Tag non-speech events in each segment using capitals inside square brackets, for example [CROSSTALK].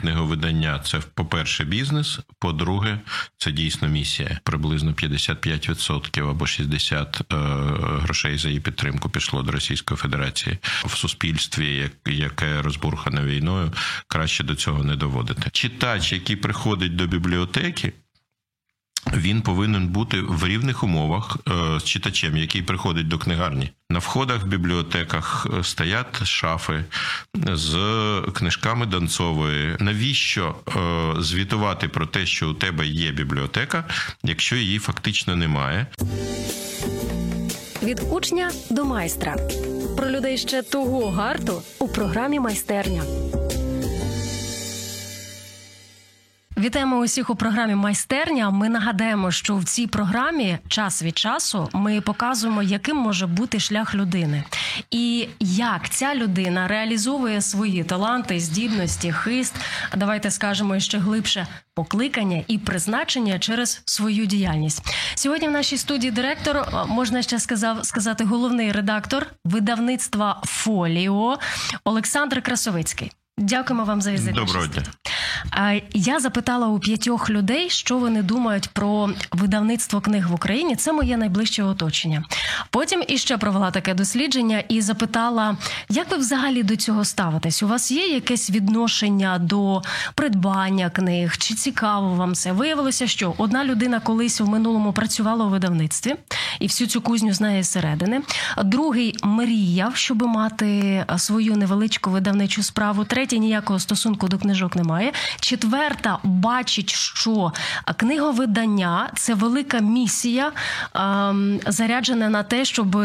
книговидання це по-перше, бізнес. По-друге, це дійсно місія. Приблизно 55% або 60% е, грошей за її підтримку пішло до Російської Федерації в суспільстві, яке розбурхане війною, краще до цього не доводити. Читач, який приходить до бібліотеки. Він повинен бути в рівних умовах е, з читачем, який приходить до книгарні. На входах в бібліотеках е, стоять шафи з книжками Донцової. Навіщо е, звітувати про те, що у тебе є бібліотека, якщо її фактично немає? Від учня до майстра про людей ще того гарту у програмі майстерня. Вітаємо усіх у програмі майстерня. Ми нагадаємо, що в цій програмі час від часу ми показуємо, яким може бути шлях людини, і як ця людина реалізовує свої таланти, здібності, хист. Давайте скажемо ще глибше покликання і призначення через свою діяльність. Сьогодні в нашій студії директор можна ще сказав сказати головний редактор видавництва Фоліо Олександр Красовицький. Дякуємо вам за візит. Доброго дня. Я запитала у п'ятьох людей, що вони думають про видавництво книг в Україні. Це моє найближче оточення. Потім іще провела таке дослідження і запитала, як ви взагалі до цього ставитесь? У вас є якесь відношення до придбання книг? Чи цікаво вам це? Виявилося, що одна людина колись в минулому працювала у видавництві і всю цю кузню знає зсередини. Другий мріяв, щоб мати свою невеличку видавничу справу. Третій ніякого стосунку до книжок немає. Четверта бачить, що книговидання це велика місія, ем, заряджена на те, щоб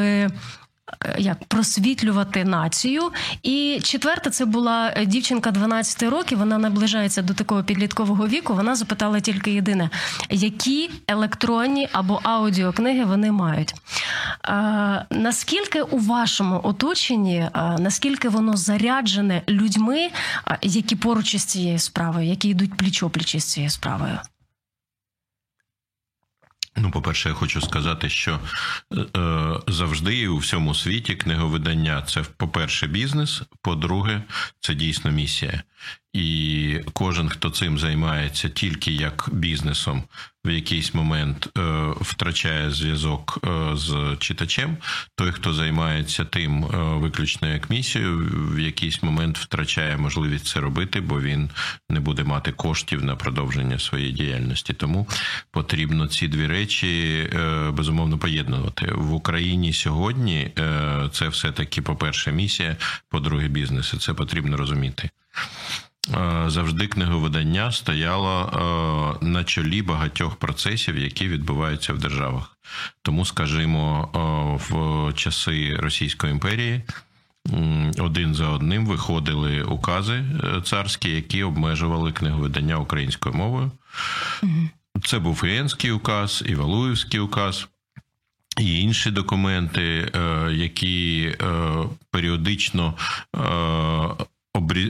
як просвітлювати націю. І четверта, це була дівчинка 12 років. Вона наближається до такого підліткового віку. Вона запитала тільки єдине, які електронні або аудіокниги вони мають. А, наскільки у вашому оточенні, а, наскільки воно заряджене людьми, а, які поруч із цією справою, які йдуть пліч-опліч із цією справою? Ну, по-перше, я хочу сказати, що е, завжди у всьому світі книговидання це, по-перше, бізнес, по-друге, це дійсно місія. І кожен, хто цим займається тільки як бізнесом, в якийсь момент е, втрачає зв'язок е, з читачем. Той, хто займається тим е, виключно як місією, в якийсь момент втрачає можливість це робити, бо він не буде мати коштів на продовження своєї діяльності. Тому потрібно ці дві речі безумовно поєднувати в Україні сьогодні. Це все таки, по перше, місія, по-друге, бізнес. Це потрібно розуміти. Е, завжди книговидання стояло е, на чолі багатьох процесів, які відбуваються в державах. Тому, скажімо, е, в часи Російської імперії. Один за одним виходили укази царські, які обмежували книговидання українською мовою. Це був Фієнський указ, і Валуївський указ, і інші документи, які періодично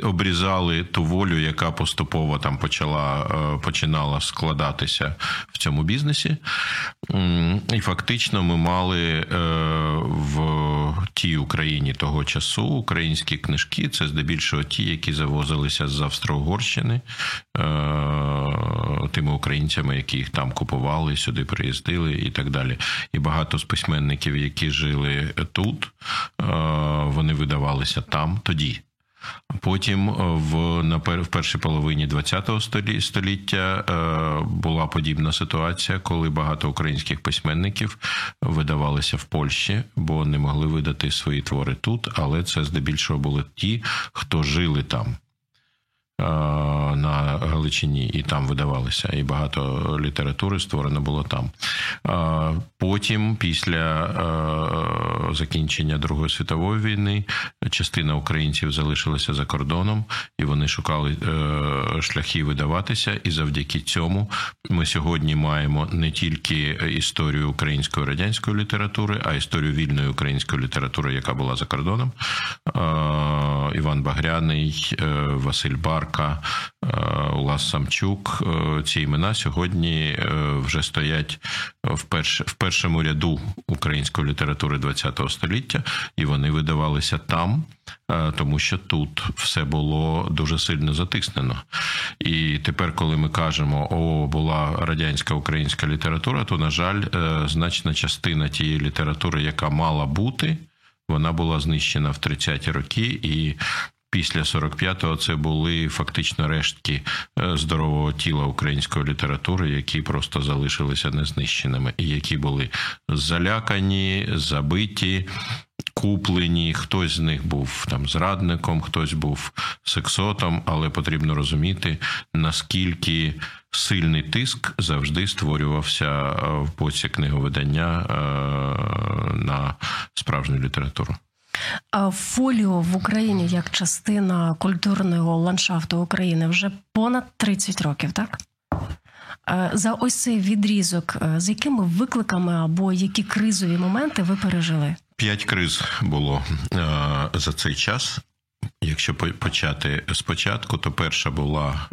обрізали ту волю, яка поступово там почала е, починала складатися в цьому бізнесі. І фактично ми мали е, в тій Україні того часу українські книжки. Це здебільшого ті, які завозилися з Австро-Угорщини е, тими українцями, які їх там купували, сюди приїздили і так далі. І багато з письменників, які жили тут, вони видавалися там тоді. Потім е, в на в першій половині ХХ століття е, була подібна ситуація, коли багато українських письменників видавалися в Польщі, бо не могли видати свої твори тут, але це здебільшого були ті, хто жили там. Е, на Галичині і там видавалися, і багато літератури створено було там. Е, потім, після е, закінчення Другої світової війни, частина українців залишилася за кордоном, і вони шукали шляхи видаватися. І завдяки цьому ми сьогодні маємо не тільки історію української радянської літератури, а історію вільної української літератури, яка була за кордоном. Іван Багряний, Василь Бар. Марка, е, Улас Самчук. Е, ці імена сьогодні е, вже стоять в перш, в першому ряду української літератури ХХ століття, і вони видавалися там, тому що тут все було дуже сильно затиснено. І тепер, коли ми кажемо, о, була радянська українська література, то на жаль, значна частина тієї літератури, яка мала бути. Вона була знищена в 30-ті роки, і після 45-го це були фактично рештки е, здорового тіла української літератури, які просто залишилися незнищеними, і які були залякані, забиті. Куплені, хтось з них був там зрадником, хтось був сексотом, але потрібно розуміти, наскільки сильний тиск завжди створювався е, в боці книговидання е, на справжню літературу. Фоліо в Україні як частина культурного ландшафту України вже понад 30 років, так? Е, за ось цей відрізок, е, з якими викликами або які кризові моменти ви пережили? П'ять криз було е, за цей час. Якщо почати спочатку, то перша була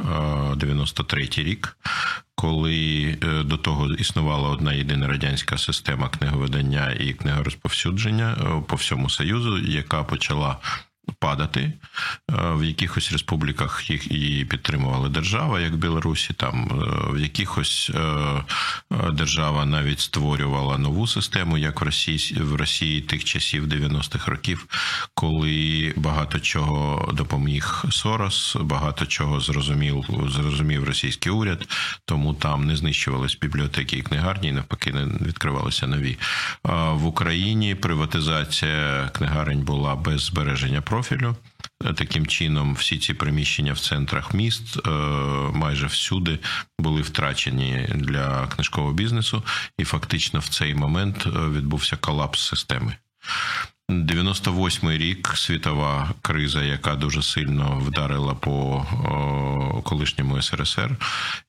93-й рік, коли е, до того існувала одна єдина радянська система книговидання і книгорозповсюдження е, по всьому союзу, яка почала падати. Е, в якихось республіках їх і підтримувала держава, як Білорусі. Там е, в якихось е, держава навіть створювала нову систему, як в Росії в Росії тих часів 90-х років, коли багато чого допоміг Сорос, багато чого зрозумів зрозумів російський уряд, тому там не знищувались бібліотеки і книгарні, і навпаки, не відкривалися нові. В Україні приватизація книгарень була без збереження профілю. Таким чином, всі ці приміщення в центрах міст е, майже всюди були втрачені для книжкового бізнесу, і фактично в цей момент е, відбувся колапс системи. 98-й рік світова криза, яка дуже сильно вдарила по колишньому СРСР,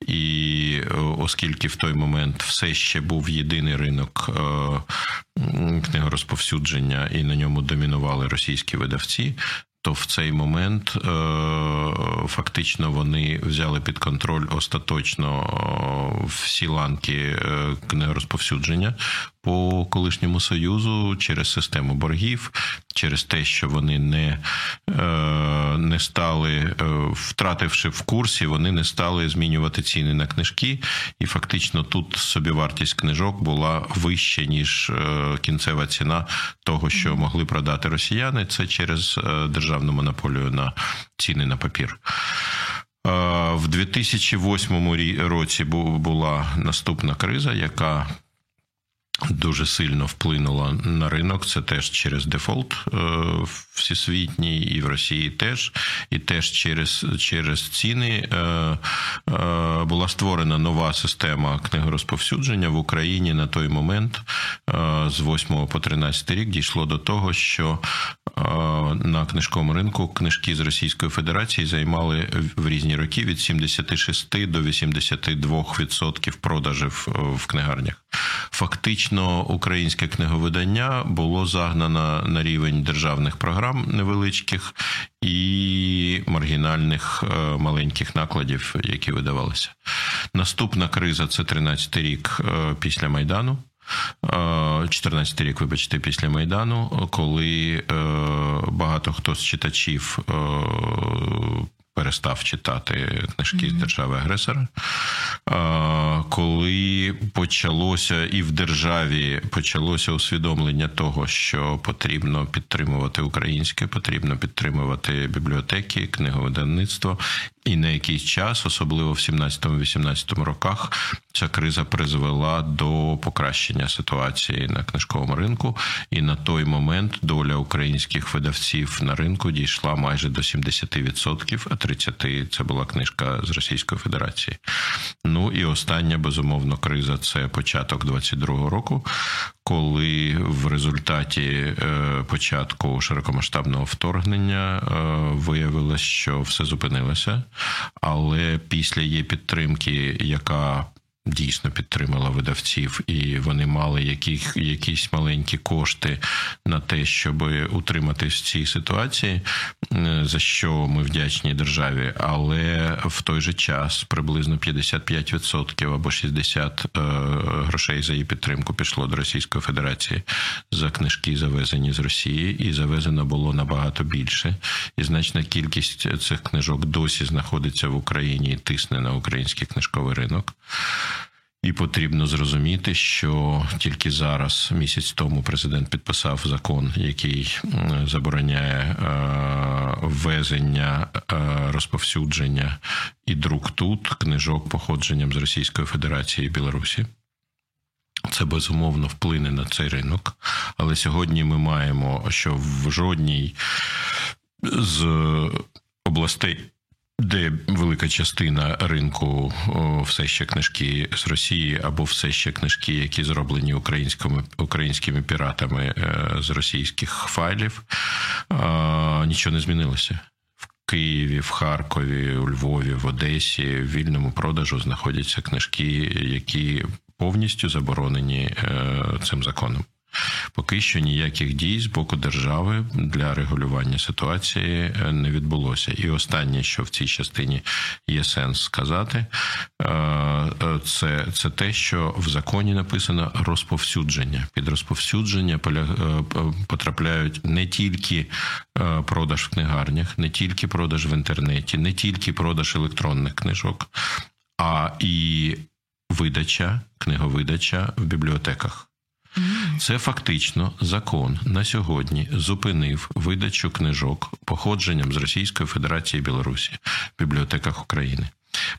і оскільки в той момент все ще був єдиний ринок книгорозповсюдження, і на ньому домінували російські видавці, то в цей момент е, фактично вони взяли під контроль остаточно всі ланки е, книгорозповсюдження по колишньому союзу через систему боргів, через те, що вони не е, не стали, втративши в курсі, вони не стали змінювати ціни на книжки, і фактично тут собівартість книжок була вища ніж кінцева ціна того, що могли продати росіяни. Це через державну монополію на ціни на папір. В 2008 році була наступна криза, яка Дуже сильно вплинула на ринок. Це теж через дефолт е, всесвітній, і в Росії теж, і теж через через ціни е, е, була створена нова система книгорозповсюдження в Україні на той момент, з 8 по 13 рік, дійшло до того, що на книжковому ринку книжки з Російської Федерації займали в різні роки від 76 до 82% продажів в книгарнях. Фактично, українське книговидання було загнано на рівень державних програм невеличких і маргінальних е, маленьких накладів, які видавалися. Наступна криза це 13-й рік е, після майдану. 14 рік, вибачте, після майдану, коли е, багато хто з читачів перестав читати книжки з держави-агресора. Коли почалося і в державі почалося усвідомлення того, що потрібно підтримувати українське, потрібно підтримувати бібліотеки, книговидавництво, і на якийсь час, особливо в 17-18 роках, ця криза призвела до покращення ситуації на книжковому ринку. І на той момент доля українських видавців на ринку дійшла майже до 70%, а 30% – це була книжка з Російської Федерації. Ну і остання безумовно криза це початок 22-го року, коли в результаті е, початку широкомасштабного вторгнення е, виявилось, що все зупинилося, але після її підтримки, яка дійсно підтримала видавців, і вони мали яких, якісь маленькі кошти на те, щоб утриматись в цій ситуації, за що ми вдячні державі. Але в той же час приблизно 55% або 60% е, грошей за її підтримку пішло до Російської Федерації за книжки, завезені з Росії, і завезено було набагато більше. І значна кількість цих книжок досі знаходиться в Україні і тисне на український книжковий ринок. І потрібно зрозуміти, що тільки зараз, місяць тому, президент підписав закон, який забороняє е, ввезення, е, розповсюдження і друк тут книжок походженням з Російської Федерації і Білорусі. Це безумовно вплине на цей ринок. Але сьогодні ми маємо, що в жодній з областей де велика частина ринку все ще книжки з Росії, або все ще книжки, які зроблені українськими українськими піратами е, з російських файлів, нічого не змінилося. В Києві, в Харкові, у Львові, в Одесі, в вільному продажу знаходяться книжки, які повністю заборонені е, цим законом. Поки що ніяких дій з боку держави для регулювання ситуації е, не відбулося. І останнє, що в цій частині є сенс сказати, е, е, це це те, що в законі написано розповсюдження. Під розповсюдження потрапляють не тільки продаж в книгарнях, не тільки продаж в інтернеті, не тільки продаж електронних книжок, а і видача, книговидача в бібліотеках. Це фактично закон на сьогодні зупинив видачу книжок походженням з Російської Федерації Білорусі в бібліотеках України.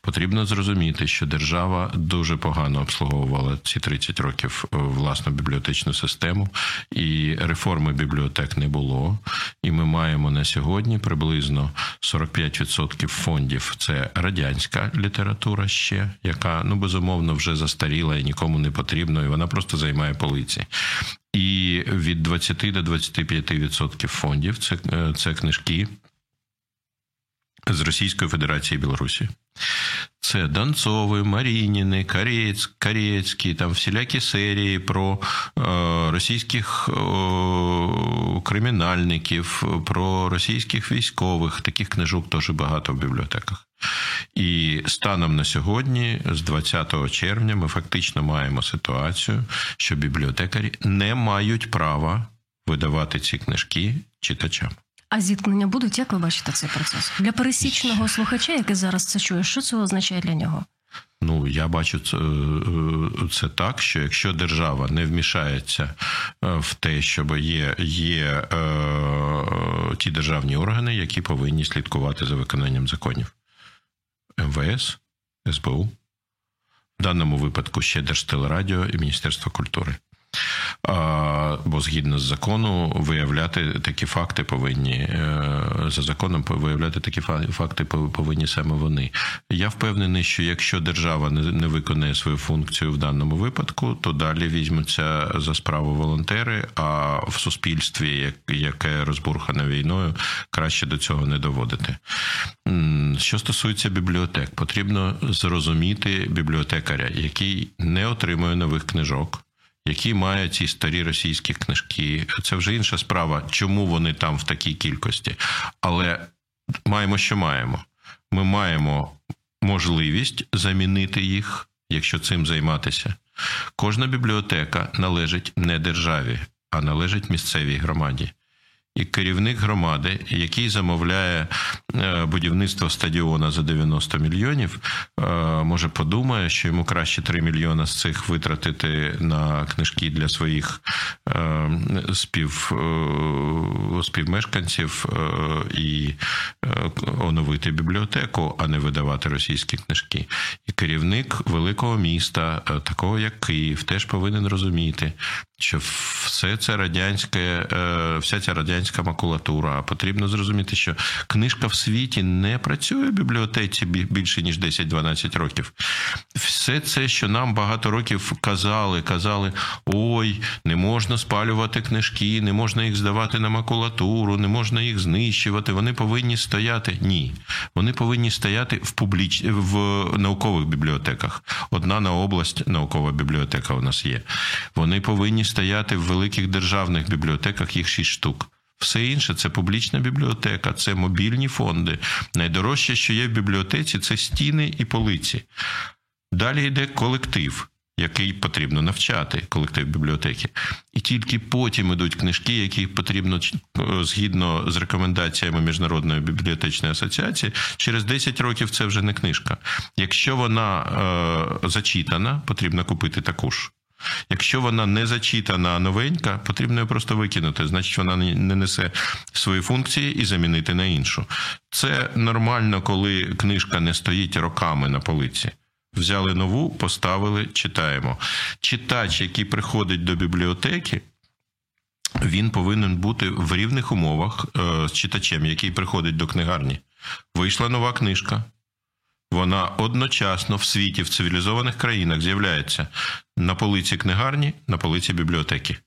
Потрібно зрозуміти, що держава дуже погано обслуговувала ці 30 років е, власну бібліотечну систему, і реформи бібліотек не було. І ми маємо на сьогодні приблизно 45% фондів. Це радянська література ще, яка ну безумовно вже застаріла і нікому не потрібна, і вона просто займає полиці. І від 20 до 25% фондів це, е, це книжки з Російської Федерації Білорусі. Це Донцови, Марініни, Карєць, Карєцькі, там всілякі серії про е, російських е, кримінальників, про російських військових. Таких книжок теж багато в бібліотеках. І станом на сьогодні, з 20 червня, ми фактично маємо ситуацію, що бібліотекарі не мають права видавати ці книжки читачам. А зіткнення будуть, як ви бачите цей процес для пересічного слухача, який зараз це чує, що це означає для нього? Ну, я бачу це, е, це так, що якщо держава не вмішається е, в те, щоб є є е, ті державні органи, які повинні слідкувати за виконанням законів, МВС, СБУ, в даному випадку ще Держтелерадіо і Міністерство культури. Бо згідно з закону виявляти такі факти повинні е, за законом виявляти такі факти повинні саме вони. Я впевнений, що якщо держава не виконає свою функцію в даному випадку, то далі візьмуться за справу волонтери. А в суспільстві, яке розбурхане війною, краще до цього не доводити. Що стосується бібліотек, потрібно зрозуміти бібліотекаря, який не отримує нових книжок які мають ці старі російські книжки. Це вже інша справа, чому вони там в такій кількості. Але маємо, що маємо. Ми маємо можливість замінити їх, якщо цим займатися. Кожна бібліотека належить не державі, а належить місцевій громаді і керівник громади, який замовляє е, будівництво стадіона за 90 мільйонів, е, може подумає, що йому краще 3 мільйона з цих витратити на книжки для своїх е, спів, співмешканців і оновити бібліотеку, а не видавати російські книжки. І керівник великого міста, такого як Київ, теж повинен розуміти, що все це радянське, вся ця радянська радянська макулатура. Потрібно зрозуміти, що книжка в світі не працює в бібліотеці більше ніж 10-12 років. Все це, що нам багато років казали, казали: ой, не можна спалювати книжки, не можна їх здавати на макулатуру, не можна їх знищувати. Вони повинні стояти. Ні, вони повинні стояти в публіч... в наукових бібліотеках. Одна на область наукова бібліотека у нас є. Вони повинні стояти в великих державних бібліотеках, їх шість штук. Все інше це публічна бібліотека, це мобільні фонди. Найдорожче, що є в бібліотеці, це стіни і полиці. Далі йде колектив, який потрібно навчати, колектив бібліотеки. І тільки потім йдуть книжки, які потрібно згідно з рекомендаціями Міжнародної бібліотечної асоціації, через 10 років це вже не книжка. Якщо вона е, зачитана, потрібно купити таку ж. Якщо вона не зачитана, новенька, потрібно її просто викинути. Значить, вона не несе свої функції і замінити на іншу. Це нормально, коли книжка не стоїть роками на полиці. Взяли нову, поставили, читаємо. Читач, який приходить до бібліотеки, він повинен бути в рівних умовах е, з читачем, який приходить до книгарні. Вийшла нова книжка вона одночасно в світі, в цивілізованих країнах з'являється на полиці книгарні, на полиці бібліотеки.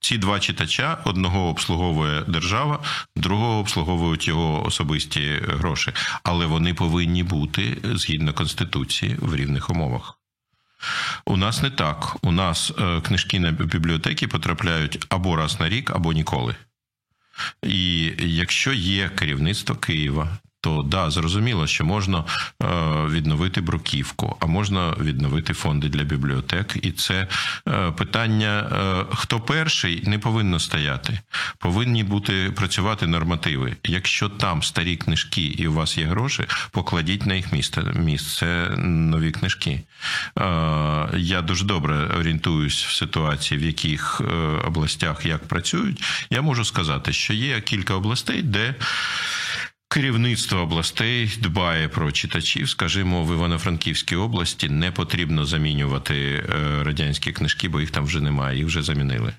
Ці два читача одного обслуговує держава, другого обслуговують його особисті гроші, але вони повинні бути згідно конституції в рівних умовах. У нас не так. У нас е, книжки на бібліотеки потрапляють або раз на рік, або ніколи. І якщо є керівництво Києва, то да, зрозуміло, що можна е, відновити бруківку, а можна відновити фонди для бібліотек. І це е, питання, е, хто перший не повинно стояти. Повинні бути працювати нормативи. Якщо там старі книжки і у вас є гроші, покладіть на їх місце місце нові книжки. Я дуже добре орієнтуюсь в ситуації, в яких областях як працюють. Я можу сказати, що є кілька областей, де. Керівництво областей дбає про читачів. Скажімо, в Івано-Франківській області не потрібно замінювати е, радянські книжки, бо їх там вже немає, їх вже замінили.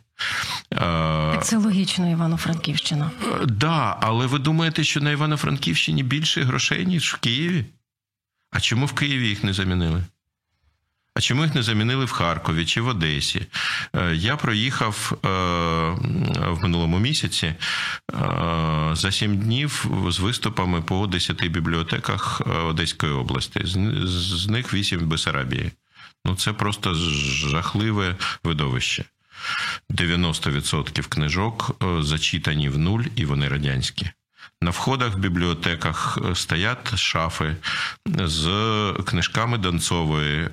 Так Це логічно, Івано-Франківщина. Так, да, але ви думаєте, що на Івано-Франківщині більше грошей, ніж в Києві? А чому в Києві їх не замінили? А чому їх не замінили в Харкові чи в Одесі? Е, я проїхав е, в минулому місяці е, за сім днів з виступами по 10 бібліотеках Одеської області. З них вісім в Бесарабії. Ну це просто жахливе видовище. 90% книжок зачитані в нуль, і вони радянські. На входах в бібліотеках е, стоять шафи з книжками Донцової, е,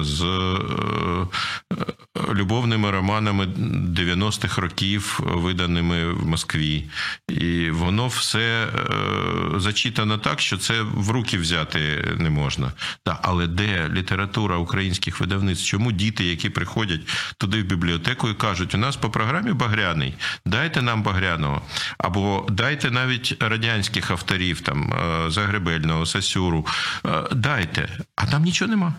з е, любовними романами 90-х років, виданими в Москві. І воно все зачитано так, що це в руки взяти не можна. Але де література українських видавництв? Чому діти, які приходять туди в бібліотеку і кажуть, у нас по програмі Багряний, дайте нам Багряного, або дайте навіть радянських авторів, там е, Загребельного, Сасюру, е, дайте, а там нічого нема.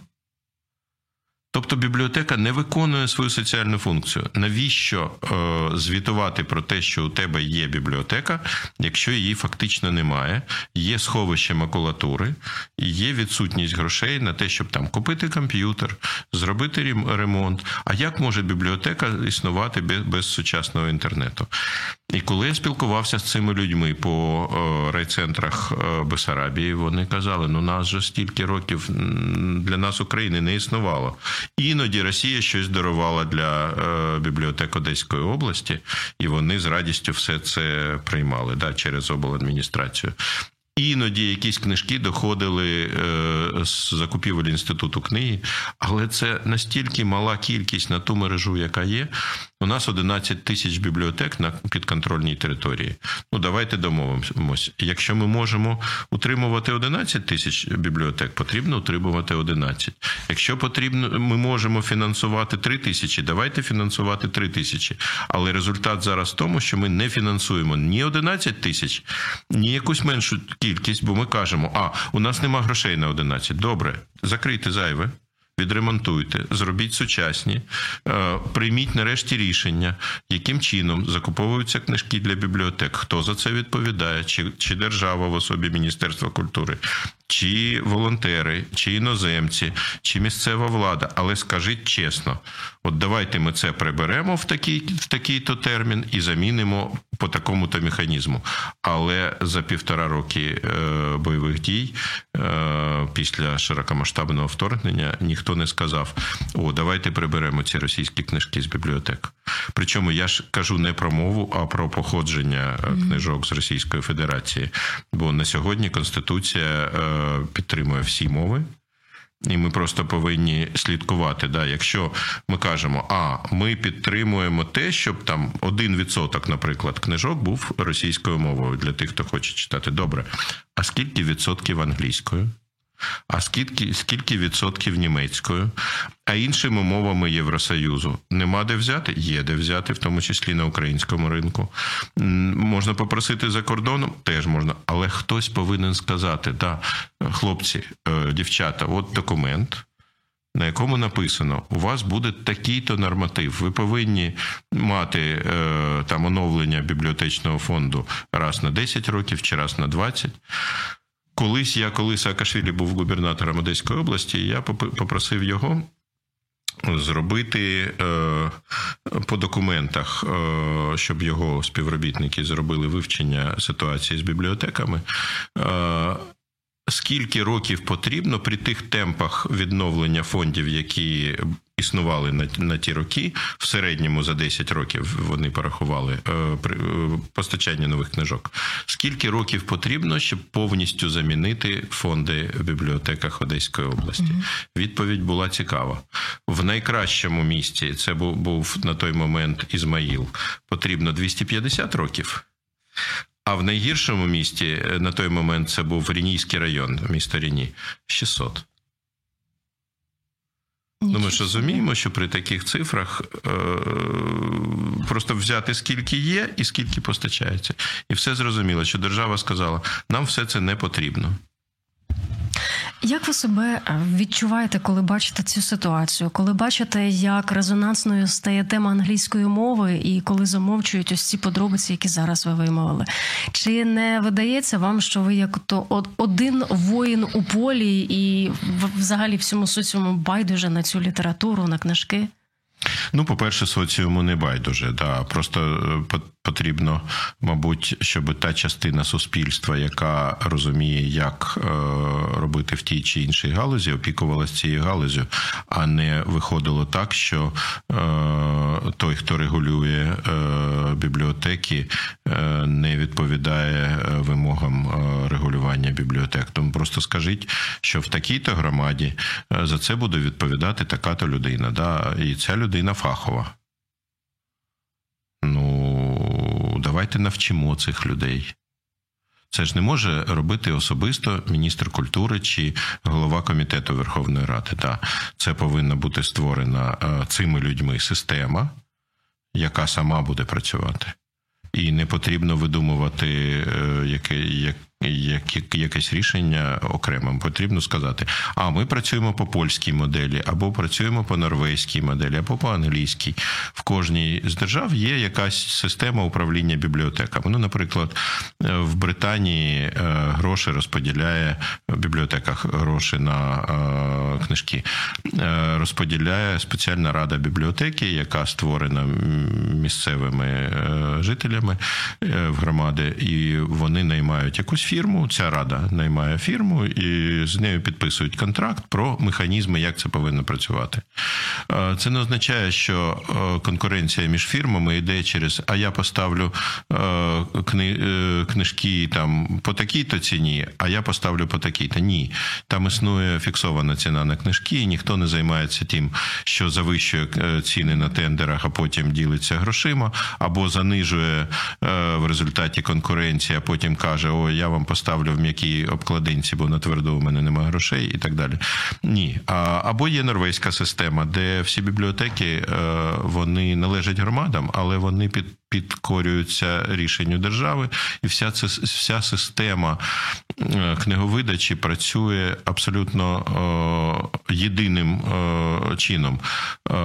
Тобто бібліотека не виконує свою соціальну функцію. Навіщо е, звітувати про те, що у тебе є бібліотека, якщо її фактично немає, є сховище макулатури, є відсутність грошей на те, щоб там купити комп'ютер, зробити ремонт. А як може бібліотека існувати без, без сучасного інтернету? І коли я спілкувався з цими людьми по е, райцентрах е, Бесарабії, вони казали: ну нас же стільки років для нас України не існувало. Іноді Росія щось дарувала для е, бібліотек Одеської області, і вони з радістю все це приймали да, через обладміністрацію. Іноді якісь книжки доходили е, з закупівель інституту книги, але це настільки мала кількість на ту мережу, яка є. У нас 11 тисяч бібліотек на підконтрольній території. Ну давайте домовимось. Якщо ми можемо утримувати 11 тисяч бібліотек, потрібно утримувати 11. Якщо потрібно, ми можемо фінансувати 3 тисячі, давайте фінансувати 3 тисячі. Але результат зараз в тому, що ми не фінансуємо ні 11 тисяч, ні якусь меншу кількість, бо ми кажемо, а у нас нема грошей на 11. Добре, закрийте зайве. Відремонтуйте, зробіть сучасні, е, прийміть нарешті рішення, яким чином закуповуються книжки для бібліотек, хто за це відповідає, чи, чи держава в особі Міністерства культури, чи волонтери, чи іноземці, чи місцева влада. Але скажіть чесно, от давайте ми це приберемо в такий в такий-то термін і замінимо по такому-то механізму. Але за півтора роки е, бойових дій е, після широкомасштабного вторгнення ніхто не сказав: о, давайте приберемо ці російські книжки з бібліотек. Причому я ж кажу не про мову, а про походження е, книжок з Російської Федерації. Бо на сьогодні Конституція підтримує всі мови. І ми просто повинні слідкувати. Да, Якщо ми кажемо, а ми підтримуємо те, щоб там один відсоток, наприклад, книжок був російською мовою для тих, хто хоче читати. Добре. А скільки відсотків англійською? А скільки скільки відсотків німецькою, а іншими мовами Євросоюзу нема де взяти? Є де взяти, в тому числі на українському ринку. Можна попросити за кордоном, теж можна, але хтось повинен сказати: да, хлопці, е, дівчата, от документ. На якому написано, у вас буде такий-то норматив. Ви повинні мати е, там оновлення бібліотечного фонду раз на 10 років чи раз на 20. Колись я, коли Саакашвілі був губернатором Одеської області, я попросив його. Зробити е, по документах, е, щоб його співробітники зробили вивчення ситуації з бібліотеками. Скільки років потрібно при тих темпах відновлення фондів, які існували на на ті роки, в середньому за 10 років вони порахували е, е, постачання нових книжок. Скільки років потрібно, щоб повністю замінити фонди в бібліотеках Одеської області? Відповідь була цікава. В найкращому місці це був, був на той момент Ізмаїл. Потрібно 250 років. А в найгіршому місті е, на той момент це був Рінійський район, місто Ріні 600. Ну, ми ж розуміємо, що при таких цифрах е, просто взяти скільки є і скільки постачається. І все зрозуміло, що держава сказала, нам все це не потрібно. Як ви себе е, відчуваєте, коли бачите цю ситуацію? Коли бачите, як резонансною стає тема англійської мови, і коли замовчують ось ці подробиці, які зараз ви вимовили? Чи не видається вам, що ви як то один воїн у полі, і взагалі всьому соціуму байдуже на цю літературу, на книжки? Ну, по-перше, соціуму не байдуже. Да. Просто е, потрібно, мабуть, щоб та частина суспільства, яка розуміє, як е, робити в тій чи іншій галузі, опікувалася цією галузю, а не виходило так, що е, той, хто регулює бібліотеки, не відповідає вимогам регулювання бібліотек. Тому просто скажіть, що в такій-то громаді за це буде відповідати така-то людина. Да? І ця людина фахова. Ну, давайте навчимо цих людей. Це ж не може робити особисто міністр культури чи голова комітету Верховної Ради. Да. Це повинна бути створена е, цими людьми система, яка сама буде працювати. І не потрібно видумувати е, яке, як, як, якесь рішення окремим. Потрібно сказати, а ми працюємо по польській моделі, або працюємо по норвезькій моделі, або по англійській. В кожній з держав є якась система управління бібліотеками. Ну, наприклад, в Британії е, гроші розподіляє в бібліотеках гроші на е, книжки, е, розподіляє спеціальна рада бібліотеки, яка створена місцевими жителями в громади, і вони наймають якусь фірму. Ця рада наймає фірму і з нею підписують контракт про механізми, як це повинно працювати. Е, це не означає, що е, конкуренція між фірмами йде через а я поставлю е, книжки там по такій-то ціні, а я поставлю по такій-то. Ні. Там існує фіксована ціна на книжки, і ніхто не займається тим, що завищує ціни на тендерах, а потім ділиться грошима, або занижує в результаті конкуренції, а потім каже: О, я вам поставлю в м'якій обкладинці, бо на тверду у мене немає грошей, і так далі. Ні. Або є норвезька система, де всі бібліотеки е, вони належать громадам, але вони під підкорюються рішенню держави, і вся це вся система е, книговидачі працює абсолютно єдиним чином.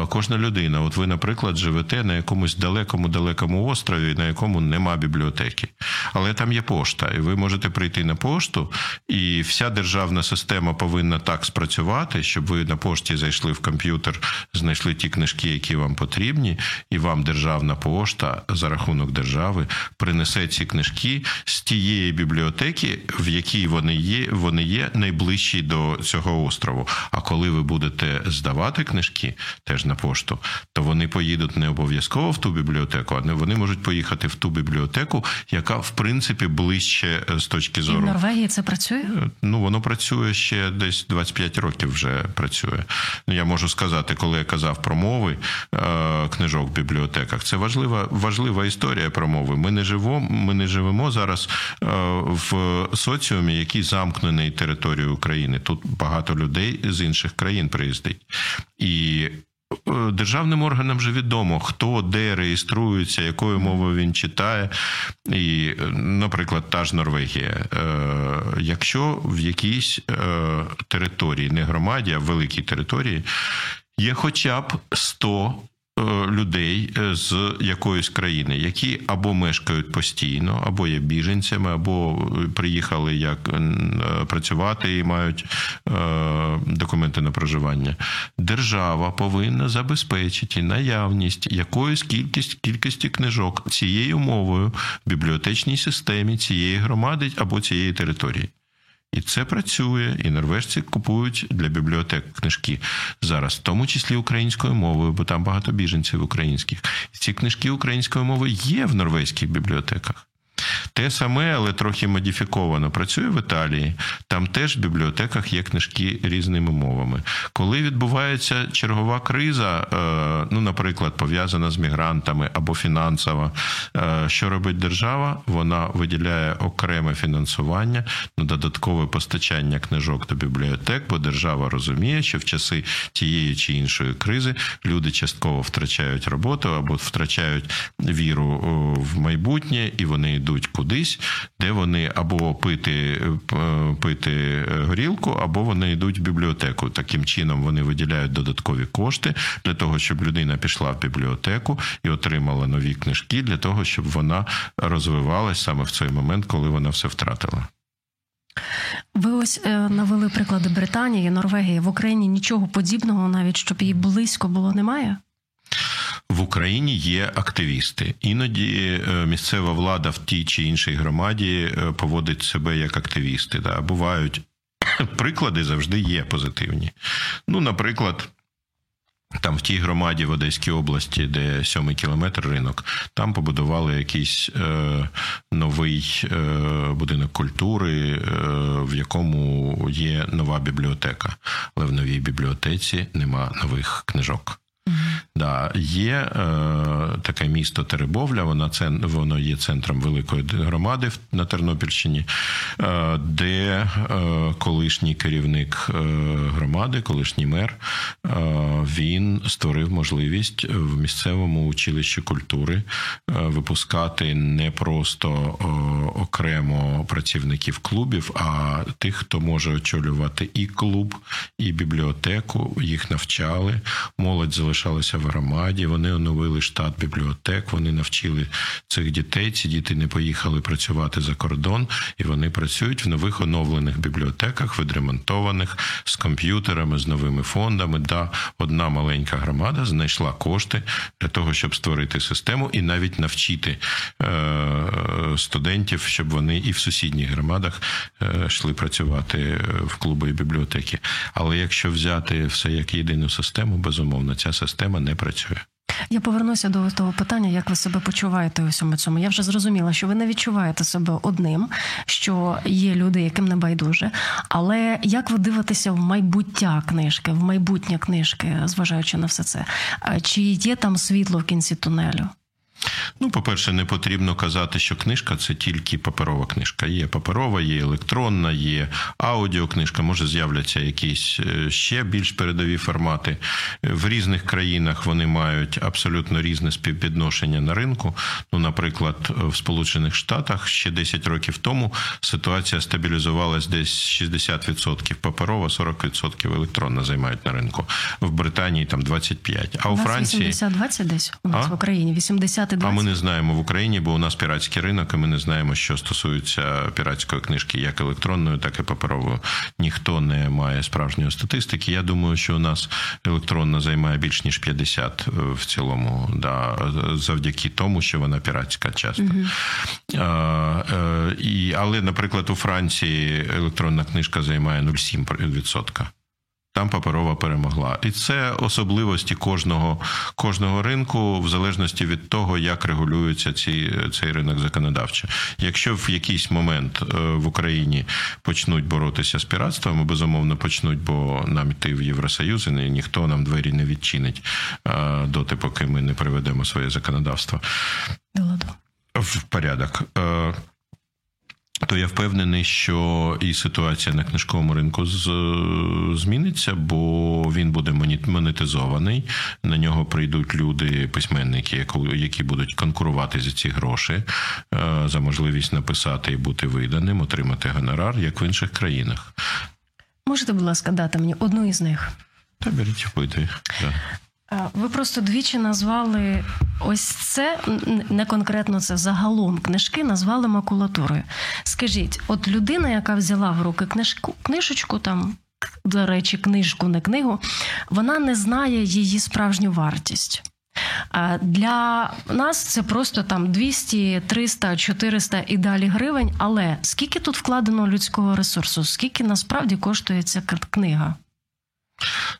Кожна людина, от ви, наприклад, живете на якомусь далекому далекому острові, на якому нема бібліотеки, але там є пошта, і ви можете прийти на пошту, і вся державна система повинна так спрацювати, щоб ви на пошті зайшли в комп'ютер, знайшли ті книжки, які вам потрібні, і вам державна пошта за рахунок держави принесе ці книжки з тієї бібліотеки, в якій вони є, вони є найближчі до цього острову. А коли ви будете здавати книжки теж на пошту, то вони поїдуть не обов'язково в ту бібліотеку, а вони можуть поїхати в ту бібліотеку, яка в принципі ближче з точки зору І в Норвегії. Це працює? Ну воно працює ще десь 25 років. Вже працює. Ну я можу сказати, коли я казав про мови е, книжок в бібліотеках. Це важлива важлива історія про мови. Ми не живемо, ми не живемо зараз е, в соціумі, який замкнений територією України. Тут багато людей з інших країн приїздить і. Е, державним органам вже відомо, хто де реєструється, якою мовою він читає. І, наприклад, та ж Норвегія. Е, якщо в якійсь території, не громаді, а в великій території, є хоча б 100 Е, людей е, з якоїсь країни, які або мешкають постійно, або є біженцями, або е, приїхали як працювати і мають документи на проживання. Держава повинна забезпечити наявність якоїсь кількості кількості книжок цією мовою в бібліотечній системі цієї громади або цієї території. І це працює, і норвежці купують для бібліотек книжки зараз, в тому числі українською мовою, бо там багато біженців українських. І ці книжки українською мовою є в норвезьких бібліотеках. Те саме, але трохи модифіковано працює в Італії. Там теж в бібліотеках є книжки різними мовами. Коли відбувається чергова криза, е, ну, наприклад, пов'язана з мігрантами або фінансова, е, що робить держава? Вона виділяє окреме фінансування на додаткове постачання книжок до бібліотек, бо держава розуміє, що в часи тієї чи іншої кризи люди частково втрачають роботу або втрачають віру в майбутнє, і вони йдуть йдуть кудись, де вони або пити е, пити горілку, або вони йдуть в бібліотеку. Таким чином вони виділяють додаткові кошти для того, щоб людина пішла в бібліотеку і отримала нові книжки для того, щоб вона розвивалась саме в цей момент, коли вона все втратила. Ви ось е, навели приклади Британії, Норвегії в Україні нічого подібного, навіть щоб їй близько було, немає. В Україні є активісти. Іноді е, місцева влада в тій чи іншій громаді е, поводить себе як активісти. Да. Бувають [COUGHS] приклади завжди є позитивні. Ну, наприклад. Там в тій громаді в Одеській області, де сьомий кілометр ринок, там побудували якийсь е, новий е, будинок культури, е, в якому є нова бібліотека. Але в новій бібліотеці нема нових книжок. Да, Є е, таке місто Теребовля, вона це, воно є центром великої громади на Тернопільщині, е, де е, колишній керівник е, громади, колишній мер, е, він створив можливість в місцевому училищі культури е, випускати не просто окремо працівників клубів, а тих, хто може очолювати і клуб, і бібліотеку. Їх навчали, молодь залишалася в громаді. Вони оновили штат бібліотек. Вони навчили цих дітей. Ці діти не поїхали працювати за кордон, і вони працюють в нових оновлених бібліотеках, відремонтованих з комп'ютерами, з новими фондами. Да, одна маленька громада знайшла кошти для того, щоб створити систему і навіть навчити е, студентів, щоб вони і в сусідніх громадах е, йшли працювати е, в клуби і бібліотеки. Але якщо взяти все як єдину систему, безумовно, ця система не працює. Я повернуся до того питання, як ви себе почуваєте у всьому цьому. Я вже зрозуміла, що ви не відчуваєте себе одним, що є люди, яким не байдуже. Але як ви дивитеся в майбуття книжки, в майбутнє книжки, зважаючи на все це? Чи є там світло в кінці тунелю? Ну, по-перше, не потрібно казати, що книжка це тільки паперова книжка. Є паперова, є електронна, є аудіокнижка, може з'являться якісь е, ще більш передові формати. В різних країнах вони мають абсолютно різне співвідношення на ринку. Ну, наприклад, в Сполучених Штатах ще 10 років тому ситуація стабілізувалась десь 60% паперова, 40% електронна займають на ринку. В Британії там 25%. А у, у Франції 80-20 десь у нас А? в Україні. 80 і 20. а ми не знаємо в Україні, бо у нас піратський ринок, і ми не знаємо, що стосується піратської книжки, як електронної, так і паперової. Ніхто не має справжньої статистики. Я думаю, що у нас електронна займає більш ніж 50 в цілому, да, завдяки тому, що вона піратська часто. А, е, і, але, наприклад, у Франції електронна книжка займає 0,7%. Там паперова перемогла, і це особливості кожного кожного ринку, в залежності від того, як регулюється ці, цей ринок законодавчо. Якщо в якийсь момент е, в Україні почнуть боротися з піратством, безумовно почнуть, бо нам йти в Євросоюз, і ніхто нам двері не відчинить е, доти, поки ми не приведемо своє законодавство в порядок. То я впевнений, що і ситуація на книжковому ринку зміниться, бо він буде монетизований. На нього прийдуть люди, письменники, які будуть конкурувати за ці гроші, е, за можливість написати і бути виданим, отримати гонорар, як в інших країнах. Можете, будь ласка, дати мені одну із них? Та беріть впити. Да. Ви просто двічі назвали ось це не конкретно це загалом книжки назвали макулатурою. Скажіть, от людина, яка взяла в руки книжку, книжечку, там, до речі, книжку, не книгу, вона не знає її справжню вартість. Для нас це просто там 200, 300, 400 і далі гривень. Але скільки тут вкладено людського ресурсу? Скільки насправді коштує ця книга?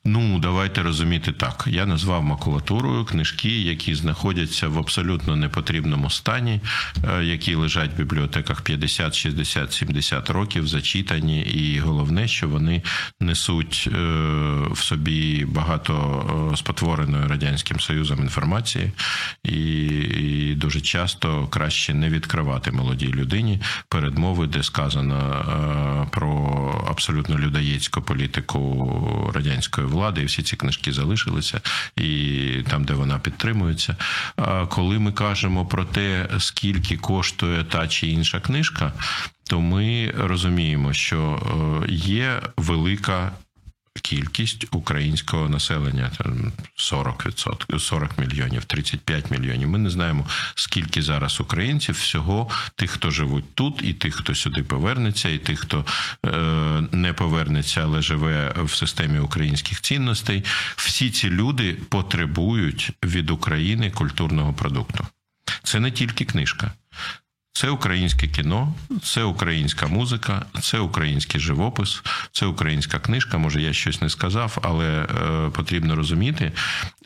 Ну, давайте розуміти так. Я назвав макулатурою книжки, які знаходяться в абсолютно непотрібному стані, е, які лежать в бібліотеках 50, 60, 70 років, зачитані, і головне, що вони несуть е, в собі багато е, спотвореної радянським союзом інформації, і, і дуже часто краще не відкривати молодій людині передмови, де сказано про абсолютно людоєцьку політику радянської влади, і всі ці книжки залишилися, і там, де вона підтримується. Коли ми кажемо про те, скільки коштує та чи інша книжка, то ми розуміємо, що є велика кількість українського населення 40%, 40 мільйонів, 35 мільйонів. Ми не знаємо, скільки зараз українців всього тих, хто живуть тут, і тих, хто сюди повернеться, і тих, хто е, не повернеться, але живе в системі українських цінностей. Всі ці люди потребують від України культурного продукту. Це не тільки книжка. Це українське кіно, це українська музика, це український живопис, це українська книжка. Може, я щось не сказав, але е, потрібно розуміти,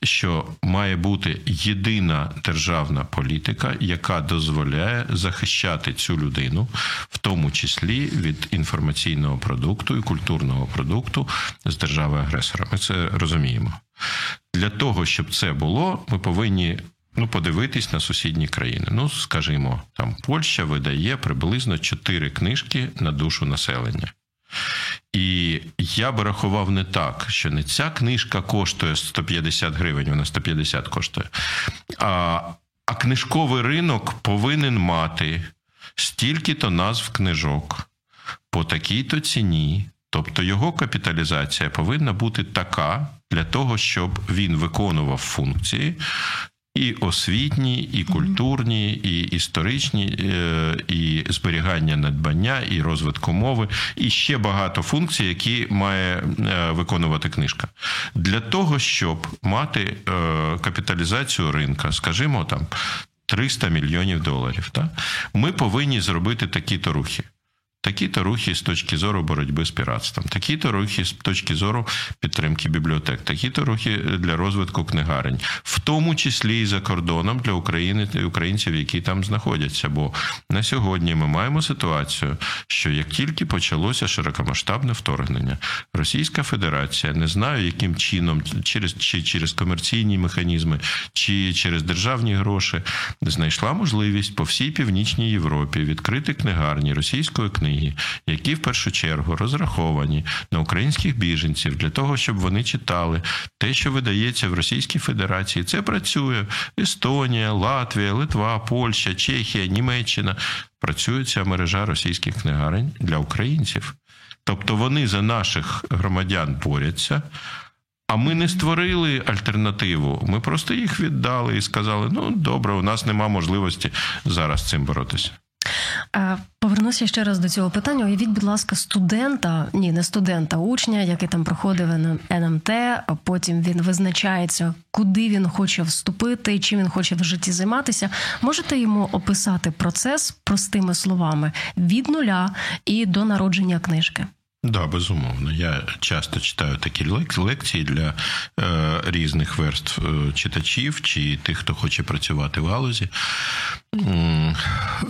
що має бути єдина державна політика, яка дозволяє захищати цю людину, в тому числі від інформаційного продукту і культурного продукту з держави агресора. Ми це розуміємо. Для того щоб це було, ми повинні Ну, подивитись на сусідні країни. Ну, скажімо, там Польща видає приблизно 4 книжки на душу населення. І я би рахував не так, що не ця книжка коштує 150 гривень, вона 150 коштує. А, а книжковий ринок повинен мати стільки-то назв книжок по такій-то ціні. Тобто його капіталізація повинна бути така для того, щоб він виконував функції і освітні, і культурні, і історичні, і зберігання надбання, і розвитку мови, і ще багато функцій, які має виконувати книжка. Для того, щоб мати капіталізацію ринка, скажімо, там 300 мільйонів доларів, так? ми повинні зробити такі то рухи. Такі-то рухи з точки зору боротьби з піратством, такі-то рухи з точки зору підтримки бібліотек, такі-то рухи для розвитку книгарень, в тому числі і за кордоном для України та українців, які там знаходяться. Бо на сьогодні ми маємо ситуацію, що як тільки почалося широкомасштабне вторгнення, Російська Федерація не знаю, яким чином через чи через комерційні механізми, чи через державні гроші знайшла можливість по всій північній Європі відкрити книгарні російської книги, які в першу чергу розраховані на українських біженців для того, щоб вони читали те, що видається в Російській Федерації. Це працює Естонія, Латвія, Литва, Польща, Чехія, Німеччина. Працює ця мережа російських книгарень для українців. Тобто вони за наших громадян борються. А ми не створили альтернативу. Ми просто їх віддали і сказали: ну добре, у нас нема можливості зараз цим боротися. Повернуся ще раз до цього питання. Уявіть, будь ласка, студента, ні, не студента, учня, який там проходив НМТ, а потім він визначається, куди він хоче вступити чим він хоче в житті займатися. Можете йому описати процес простими словами від нуля і до народження книжки? Да, безумовно. Я часто читаю такі лекції для е, різних верств е, читачів чи тих, хто хоче працювати в галузі.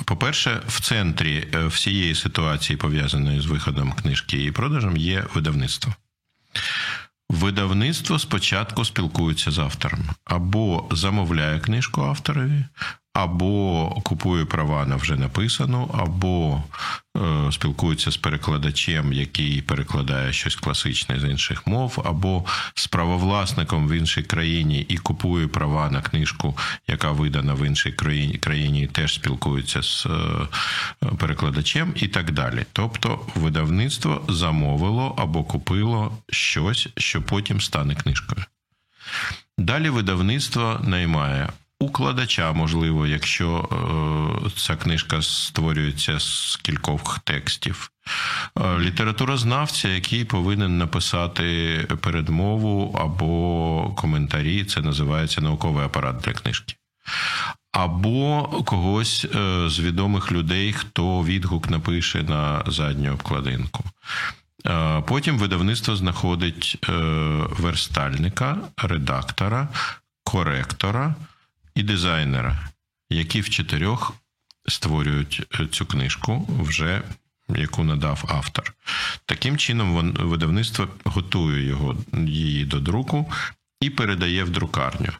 По-перше, в центрі е, всієї ситуації, пов'язаної з виходом книжки і продажем, є видавництво. Видавництво спочатку спілкується з автором або замовляє книжку авторові, або купує права на вже написану, або е, спілкується з перекладачем, який перекладає щось класичне з інших мов, або з правовласником в іншій країні і купує права на книжку, яка видана в іншій країні, країні і теж спілкується з е, перекладачем, і так далі. Тобто, видавництво замовило або купило щось, що потім стане книжкою. Далі видавництво наймає укладача, можливо, якщо е, ця книжка створюється з кількох текстів. Е, літературознавця, який повинен написати передмову або коментарі, це називається науковий апарат для книжки. Або когось е, з відомих людей, хто відгук напише на задню обкладинку. Потім видавництво знаходить верстальника, редактора, коректора і дизайнера, які в чотирьох створюють е, цю книжку вже. Яку надав автор. Таким чином, видавництво готує його, її до друку і передає в друкарню.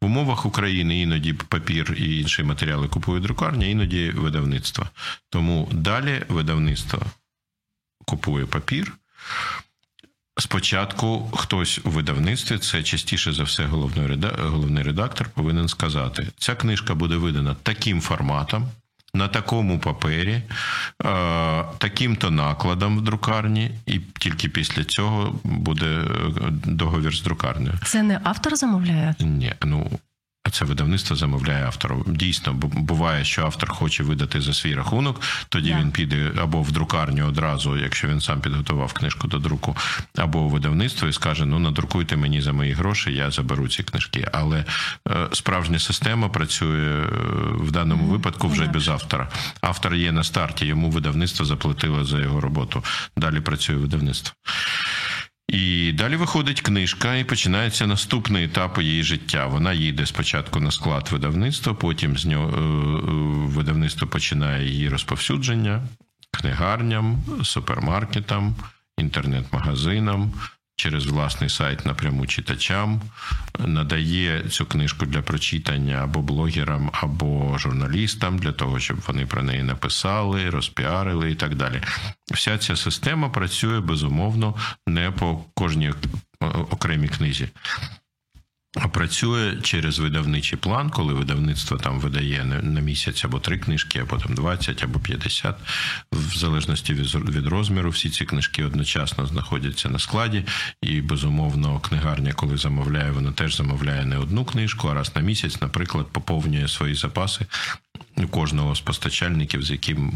В умовах України іноді папір і інші матеріали купує друкарня, іноді видавництво. Тому далі видавництво купує папір, Спочатку хтось у видавництві, це частіше за все головний редактор, повинен сказати: ця книжка буде видана таким форматом, на такому папері, е, таким-то накладом в друкарні, і тільки після цього буде е, договір з друкарнею. Це не автор замовляє? Ні, ну це видавництво замовляє автору. Дійсно, буває, що автор хоче видати за свій рахунок, тоді yeah. він піде або в друкарню одразу, якщо він сам підготував книжку до друку, або у видавництво і скаже: Ну надрукуйте мені за мої гроші, я заберу ці книжки. Але е, справжня система працює е, в даному mm-hmm. випадку вже yeah. без автора. Автор є на старті, йому видавництво заплатило за його роботу. Далі працює видавництво. І далі виходить книжка, і починається наступний етап її життя. Вона їде спочатку на склад видавництва, потім з нього е, е, видавництво починає її розповсюдження книгарням, супермаркетам, інтернет-магазинам через власний сайт напряму читачам, надає цю книжку для прочитання або блогерам, або журналістам для того, щоб вони про неї написали, розпіарили і так далі. Вся ця система працює безумовно не по кожній окремій книзі. Працює через видавничий план, коли видавництво там видає на місяць або три книжки, або там 20, або 50, в залежності від розміру. Всі ці книжки одночасно знаходяться на складі, і безумовно, книгарня, коли замовляє, вона теж замовляє не одну книжку, а раз на місяць, наприклад, поповнює свої запаси. Кожного з постачальників, з яким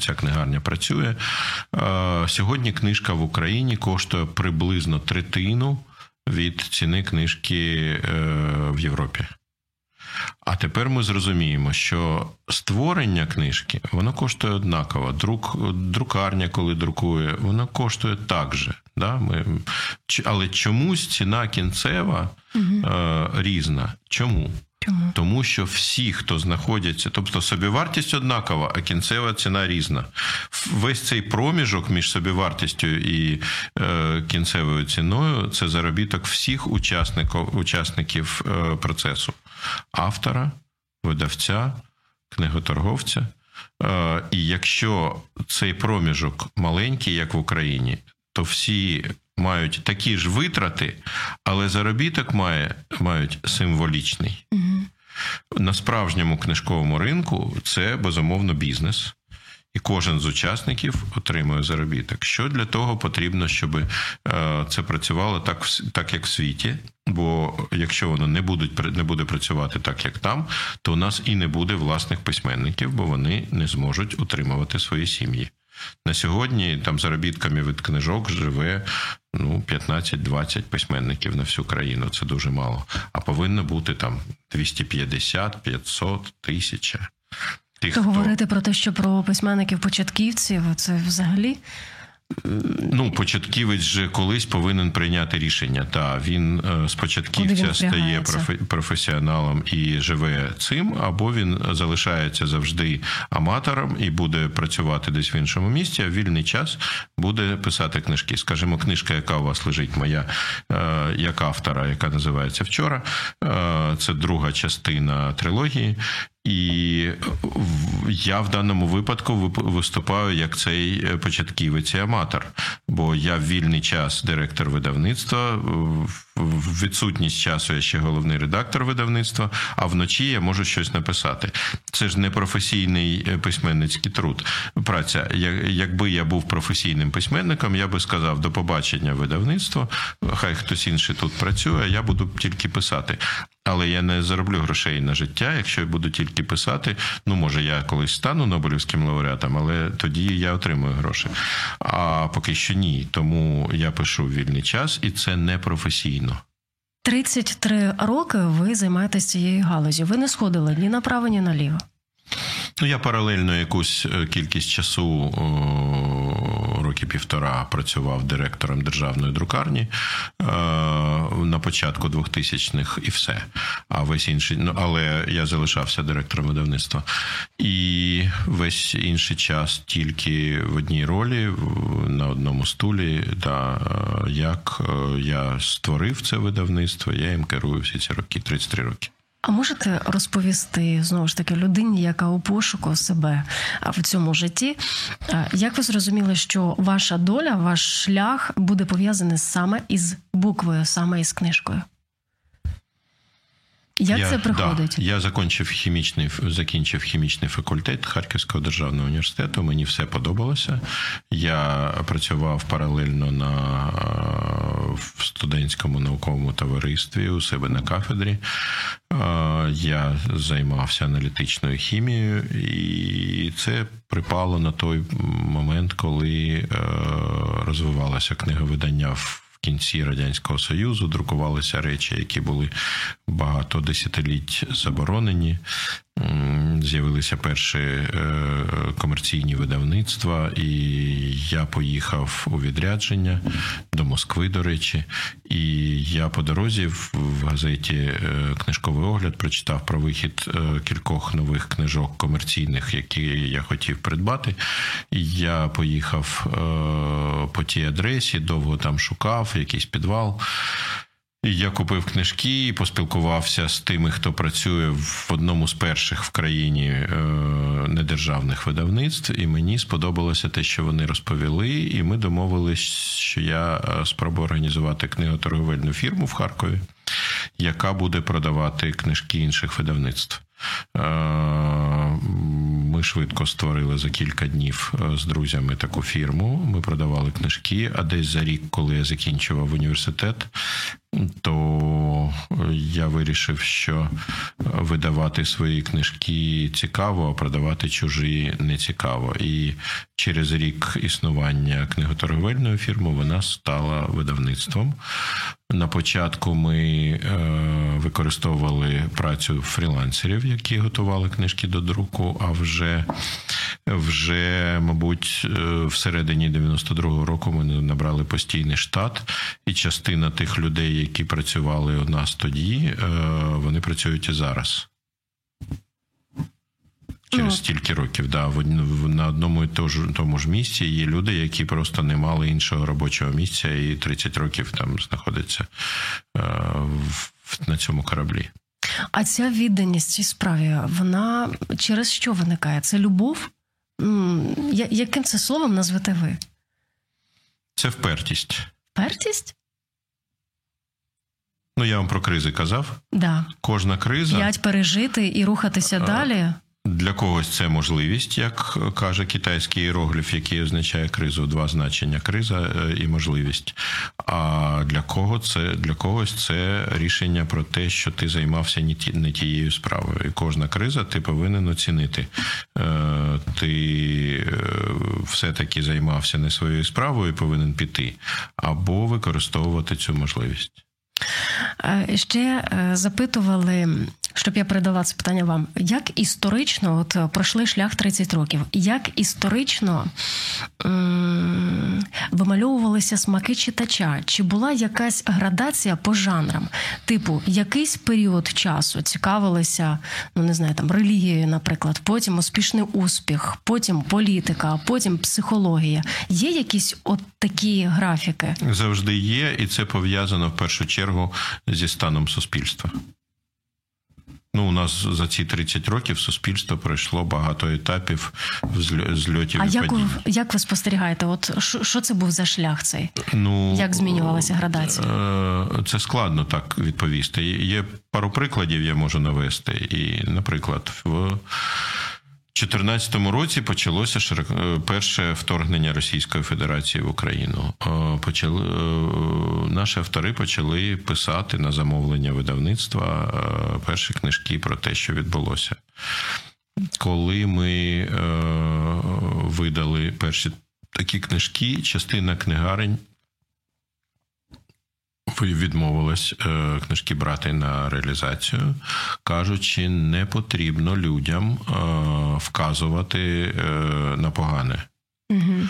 ця книгарня працює. Сьогодні книжка в Україні коштує приблизно третину від ціни книжки е, в Європі. А тепер ми зрозуміємо, що створення книжки воно коштує однаково. Друк, друкарня, коли друкує, воно коштує так же. Да? Ми, Але чомусь ціна кінцева угу. е, різна. Чому? Чому? Тому що всі, хто знаходяться, тобто собівартість однакова, а кінцева ціна різна. Весь цей проміжок між собівартістю і е, кінцевою ціною це заробіток всіх учасників учасників е, процесу автора, видавця, книготорговця. Е, і якщо цей проміжок маленький, як в Україні, то всі мають такі ж витрати, але заробіток має, мають символічний. Угу. На справжньому книжковому ринку це безумовно бізнес. І кожен з учасників отримує заробіток. Що для того потрібно, щоб е, це працювало так, так як в світі? Бо якщо воно не будуть не буде працювати так, як там, то у нас і не буде власних письменників, бо вони не зможуть утримувати свої сім'ї. На сьогодні там заробітками від книжок живе ну 15-20 письменників на всю країну. Це дуже мало. А повинно бути там 250, 500, тисяча. Тих, То хто... говорити про те, що про письменників-початківців це взагалі Ну, початківець же колись повинен прийняти рішення. Та він з е, початківця стає професіоналом і живе цим, або він залишається завжди аматором і буде працювати десь в іншому місці. а в Вільний час буде писати книжки. Скажімо, книжка, яка у вас лежить, моя е, як автора, яка називається вчора. Е, це друга частина трилогії. І я в даному випадку виступаю як цей е, початківець і аматор, бо я вільний час директор видавництва, в відсутність часу я ще головний редактор видавництва, а вночі я можу щось написати. Це ж не професійний е, письменницький труд. Праця. Якби я був професійним письменником, я би сказав до побачення видавництва. Хай хтось інший тут працює, а я буду тільки писати. Але я не зароблю грошей на життя, якщо я буду тільки писати. Ну, може, я колись стану Нобелівським лауреатом, але тоді я отримую гроші. А поки що ні. Тому я пишу вільний час, і це не професійно. 33 роки ви займаєтесь цією галузі. Ви не сходили ні направо, ні наліво. Ну, я паралельно якусь е, кількість часу роки півтора працював директором державної друкарні е, на початку 2000-х і все. А весь інший, ну але я залишався директором видавництва. І весь інший час тільки в одній ролі, на одному стулі, та е, як я створив це видавництво, я їм керую всі ці роки, 33 роки. А можете розповісти знову ж таки людині, яка у пошуку себе в цьому житті? Як ви зрозуміли, що ваша доля, ваш шлях буде пов'язаний саме із буквою, саме із книжкою? Як я, це приходить? Да, я закінчив хімічний закінчив хімічний факультет Харківського державного університету. Мені все подобалося. Я працював паралельно на в студентському науковому товаристві у себе на кафедрі. Я займався аналітичною хімією, і це припало на той момент, коли е, розвивалося книговидання в кінці радянського союзу друкувалися речі, які були багато десятиліть заборонені. З'явилися перші е, комерційні видавництва, і я поїхав у відрядження до Москви, до речі. І я по дорозі в газеті е, Книжковий огляд прочитав про вихід е, кількох нових книжок комерційних, які я хотів придбати. І я поїхав по тій адресі, довго там шукав якийсь підвал. Я купив книжки і поспілкувався з тими, хто працює в одному з перших в країні е, недержавних видавництв, і мені сподобалося те, що вони розповіли. І ми домовились, що я е, спробую організувати книготорговельну фірму в Харкові, яка буде продавати книжки інших видавництв. Е, ми швидко створили за кілька днів з друзями таку фірму. Ми продавали книжки. А десь за рік, коли я закінчував університет, то я вирішив, що видавати свої книжки цікаво, а продавати чужі не цікаво. І через рік існування книготорговельної фірми вона стала видавництвом. На початку ми е, використовували працю фрілансерів, які готували книжки до друку. А вже, вже мабуть, е, всередині 92-го року ми набрали постійний штат, і частина тих людей, які працювали у нас тоді, е, вони працюють і зараз. Через стільки років, да, на одному і тому ж місці є люди, які просто не мали іншого робочого місця, і 30 років там знаходяться е, на цьому кораблі. А ця відданість цій справі, вона через що виникає? Це любов? Яким це словом назвете ви? Це впертість. Впертість? Ну, я вам про кризи казав. Да. Кожна криза. П'ять пережити і рухатися а... далі. Для когось це можливість, як каже китайський іерогліф, який означає кризу, два значення криза е, і можливість. А для кого це для когось це рішення про те, що ти займався не тією справою. І кожна криза ти повинен оцінити. Е, ти е, все-таки займався не своєю справою, повинен піти, або використовувати цю можливість. Ще запитували щоб я передала це питання вам. Як історично, от е, пройшли шлях 30 років, як історично вимальовувалися смаки читача? Чи була якась градація по жанрам? Типу, якийсь період часу цікавилися, ну не знаю, там релігією, наприклад, потім успішний успіх, потім політика, потім психологія. Є якісь от такі графіки? Завжди є, і це пов'язано в першу чергу зі станом суспільства. Ну, у нас за ці 30 років суспільство пройшло багато етапів зльотів. А і як ви, як ви спостерігаєте? От що, це був за шлях цей? Ну як змінювалася градація? Е, це складно так відповісти. Є пару прикладів, я можу навести. І, наприклад, в 2014 році почалося широк... Е, перше вторгнення Російської Федерації в Україну. Е, почали е, наші автори почали писати на замовлення видавництва перші книжки про те, що відбулося. Коли ми видали перші такі книжки, частина книгарень відмовилась е, книжки брати на реалізацію, кажучи, не потрібно людям е, вказувати е, на погане. Угу.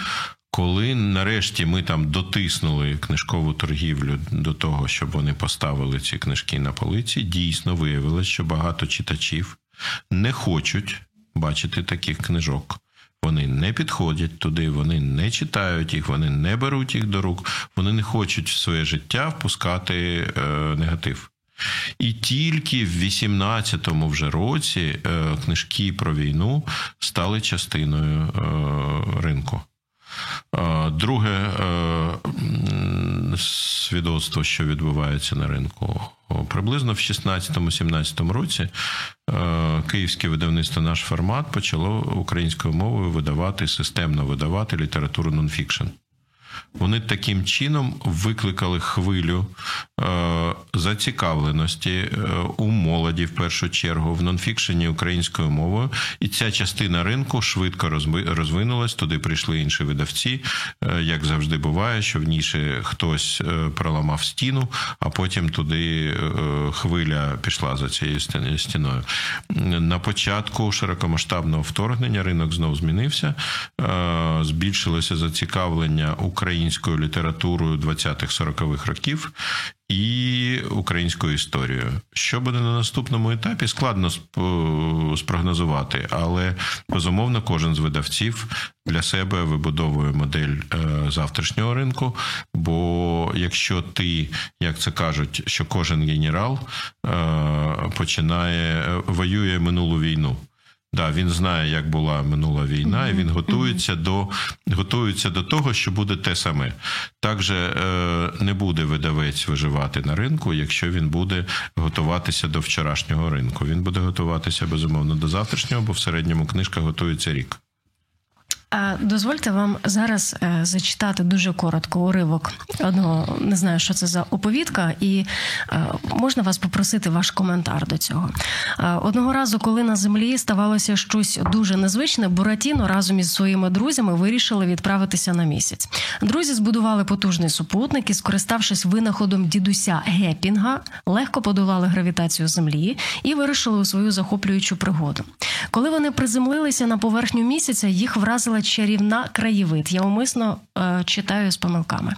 Коли нарешті ми там дотиснули книжкову торгівлю до того, щоб вони поставили ці книжки на полиці, дійсно виявилось, що багато читачів не хочуть бачити таких книжок. Вони не підходять туди, вони не читають їх, вони не беруть їх до рук, вони не хочуть в своє життя впускати е, негатив. І тільки в 18-му вже році е, книжки про війну стали частиною е, ринку. Е, друге е, свідоцтво, що відбувається на ринку, приблизно в 16-17 році е, київське видавництво наш формат почало українською мовою видавати системно видавати літературу нонфікшн. Вони таким чином викликали хвилю е, зацікавленості е, у молоді в першу чергу в нонфікшені українською мовою, і ця частина ринку швидко розвинулась. Туди прийшли інші видавці. Е, як завжди буває, що в ніші хтось проламав стіну, а потім туди хвиля пішла за цією стіною. На початку широкомасштабного вторгнення ринок знов змінився, збільшилося зацікавлення України українською літературою 20-40-х років і українською історією. Що буде на наступному етапі, складно спрогнозувати, але безумовно кожен з видавців для себе вибудовує модель е, завтрашнього ринку. Бо якщо ти, як це кажуть, що кожен генерал е, починає е, воює минулу війну. Да, він знає, як була минула війна, і він готується до готується до того, що буде те саме. Також е, не буде видавець виживати на ринку, якщо він буде готуватися до вчорашнього ринку. Він буде готуватися безумовно до завтрашнього, бо в середньому книжка готується рік. Дозвольте вам зараз е, зачитати дуже коротко уривок одного, не знаю, що це за оповідка, і е, можна вас попросити ваш коментар до цього. Е, одного разу, коли на землі ставалося щось дуже незвичне, Буратіно разом із своїми друзями вирішили відправитися на місяць. Друзі збудували потужний супутник і, скориставшись винаходом дідуся Гепінга, легко подолали гравітацію землі і вирішили у свою захоплюючу пригоду. Коли вони приземлилися на поверхню місяця, їх вразила чарівна краєвид. Я умисно е, читаю з помилками.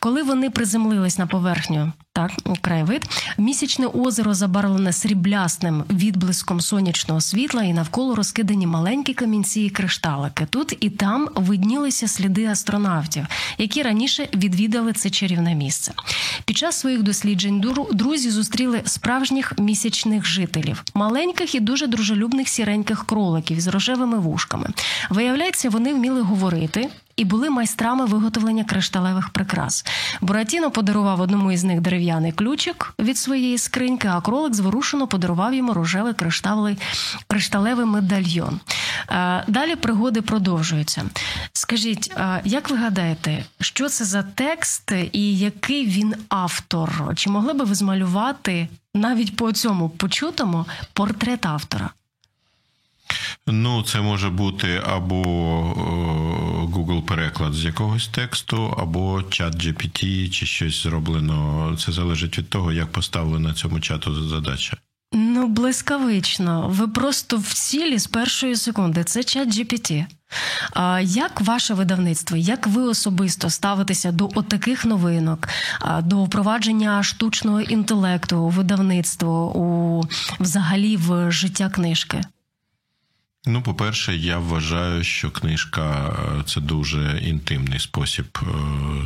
Коли вони приземлились на поверхню, так краєвид, місячне озеро забарвлене сріблясним відблиском сонячного світла, і навколо розкидані маленькі камінці і кришталики. Тут і там виднілися сліди астронавтів, які раніше відвідали це чарівне місце. Під час своїх досліджень друзі зустріли справжніх місячних жителів, маленьких і дуже дружелюбних сіреньких кроликів з рожевими вушками. Виявляється, вони вміли говорити. І були майстрами виготовлення кришталевих прикрас. Буратіно подарував одному із них дерев'яний ключик від своєї скриньки, а кролик зворушено подарував йому рожевий кришталевий, кришталевий медальйон. Е, далі пригоди продовжуються. Скажіть, е, як ви гадаєте, що це за текст і який він автор? Чи могли би ви змалювати навіть по цьому почутому портрет автора? Ну, це може бути або е, Google переклад з якогось тексту, або чат GPT, чи щось зроблено. Це залежить від того, як поставлена цьому чату задача. Ну, блискавично. Ви просто в цілі з першої секунди. Це чат GPT. А Як ваше видавництво, як ви особисто ставитеся до отаких новинок, до впровадження штучного інтелекту у видавництво, у взагалі в життя книжки? Ну, по-перше, я вважаю, що книжка е, це дуже інтимний спосіб е,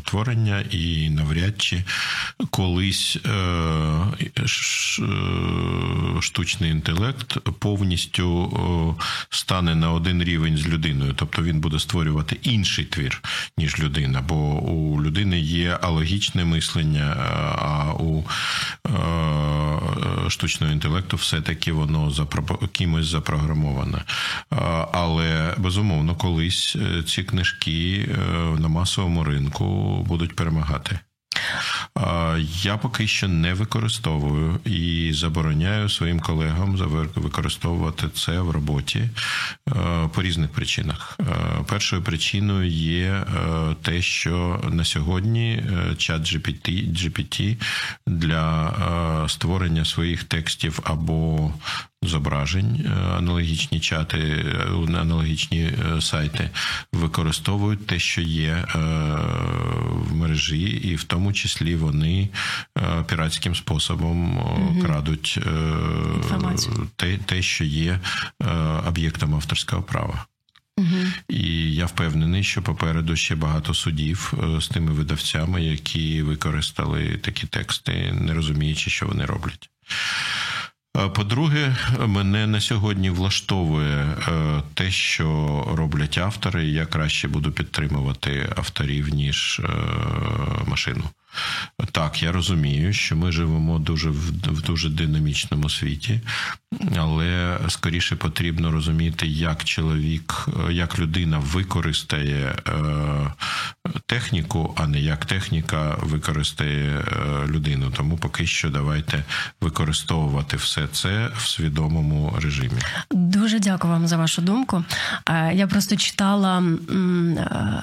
творення, і навряд чи колись е, штучний інтелект повністю стане на один рівень з людиною, тобто він буде створювати інший твір, ніж людина, бо у людини є алогічне мислення, а у штучного інтелекту все-таки воно кимось запрограмоване. Але безумовно, колись е, ці книжки е, на масовому ринку будуть перемагати. Я поки що не використовую і забороняю своїм колегам використовувати це в роботі е, по різних причинах. Першою причиною є те, що на сьогодні чат GPT, GPT для створення своїх текстів або зображень, е, аналогічні чати, е, аналогічні е, сайти використовують те, що є в мережі, і в тому числі вони піратським способом угу. крадуть те, те, що є об'єктом авторського права. Угу. І я впевнений, що попереду ще багато судів з тими видавцями, які використали такі тексти, не розуміючи, що вони роблять. По-друге, мене на сьогодні влаштовує е, те, що роблять автори. Я краще буду підтримувати авторів ніж е, машину. Так, я розумію, що ми живемо дуже в дуже динамічному світі, але скоріше потрібно розуміти, як чоловік, як людина використає е, техніку, а не як техніка використає е, людину. Тому поки що давайте використовувати все це в свідомому режимі. Дуже дякую вам за вашу думку. Е, я просто читала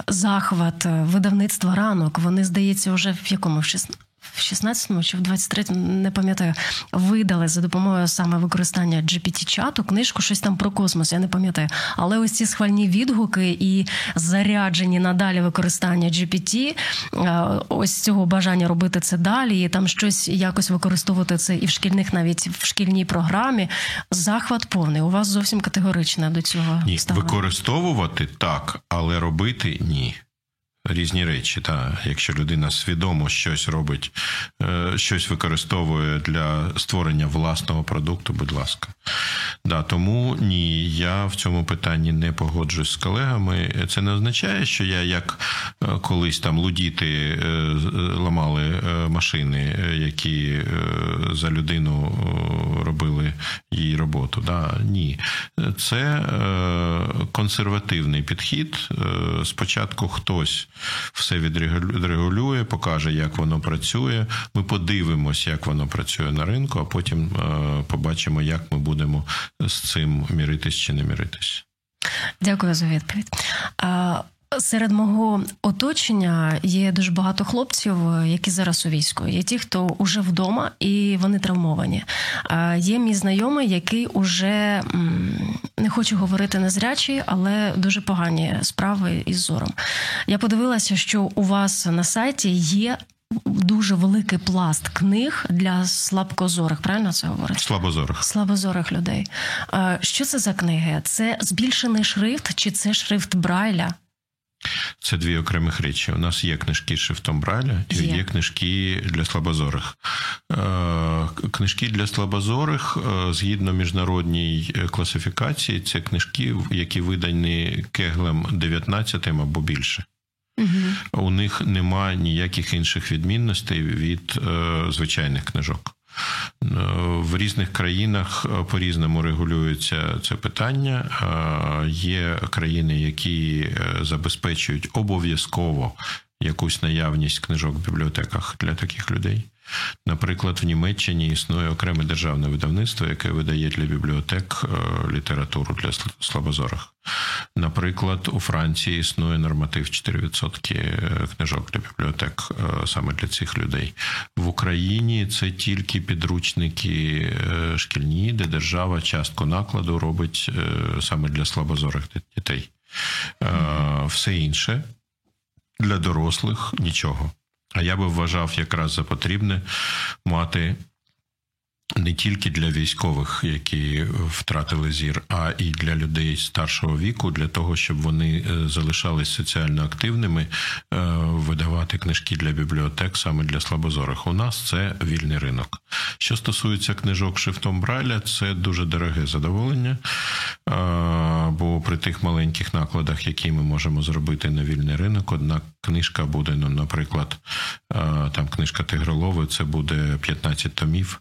захват видавництва ранок. Вони здається, вже в якому в 16 в 16-му чи в 23-му, не пам'ятаю, видали за допомогою саме використання GPT-чату книжку, щось там про космос, я не пам'ятаю. Але ось ці схвальні відгуки і заряджені надалі використання GPT, е, ось цього бажання робити це далі, і там щось якось використовувати це і в шкільних, навіть в шкільній програмі. Захват повний. У вас зовсім категорично до цього ні. Ставлення. Використовувати так, але робити ні різні речі. Та якщо людина свідомо щось робить, е, щось використовує для створення власного продукту, будь ласка. Да, Тому ні, я в цьому питанні не погоджуюсь з колегами. Це не означає, що я як е, колись там лудіти ламали машини, які за людину робили її роботу. Да? Ні, це консервативний підхід. Спочатку хтось все відрегулює, покаже, як воно працює. Ми подивимося, як воно працює на ринку, а потім побачимо, як ми будемо з цим міритись чи не міритись. Дякую за відповідь. Серед мого оточення є дуже багато хлопців, які зараз у війську. Є ті, хто вже вдома і вони травмовані. Є мій знайомий, який уже не хочу говорити незрячий, але дуже погані справи із зором. Я подивилася, що у вас на сайті є дуже великий пласт книг для слабкозорих. Правильно це говорить? Слабозорих слабозорих людей. Що це за книги? Це збільшений шрифт чи це шрифт Брайля? Це дві окремих речі. У нас є книжки з шрифтом Брайля і є. є книжки для слабозорих. Книжки для слабозорих згідно міжнародній класифікації, це книжки, які видані кеглем 19 або більше. Угу. У них немає ніяких інших відмінностей від е, звичайних книжок. Е, в різних країнах е, по різному регулюється це питання. Е, є країни, які забезпечують обов'язково якусь наявність книжок в бібліотеках для таких людей. Наприклад, в Німеччині існує окреме державне видавництво, яке видає для бібліотек літературу для слабозорих. Наприклад, у Франції існує норматив 4% книжок для бібліотек саме для цих людей. В Україні це тільки підручники шкільні, де держава частку накладу робить саме для слабозорих дітей. Все інше для дорослих нічого. А я би вважав якраз за потрібне мати не тільки для військових, які втратили зір, а і для людей старшого віку, для того, щоб вони е, залишались соціально активними, е, видавати книжки для бібліотек саме для слабозорих. У нас це вільний ринок. Що стосується книжок шрифтом Брайля, це дуже дороге задоволення. Е, бо при тих маленьких накладах, які ми можемо зробити на вільний ринок, одна книжка буде, ну, наприклад, там книжка Тигролови, це буде 15 томів.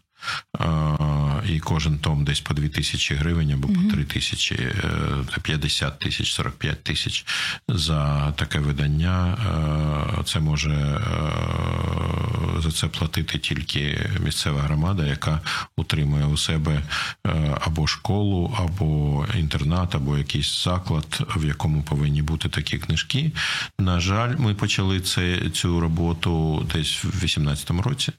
І кожен том десь по 2 тисячі гривень або по 3 тисячі, 50 е, тисяч, 45 тисяч за таке видання. Е, це може е, за це платити тільки місцева громада, яка утримує у себе або школу, або інтернат, або якийсь заклад, в якому повинні бути такі книжки. На жаль, ми почали це цю роботу десь в 2018 році.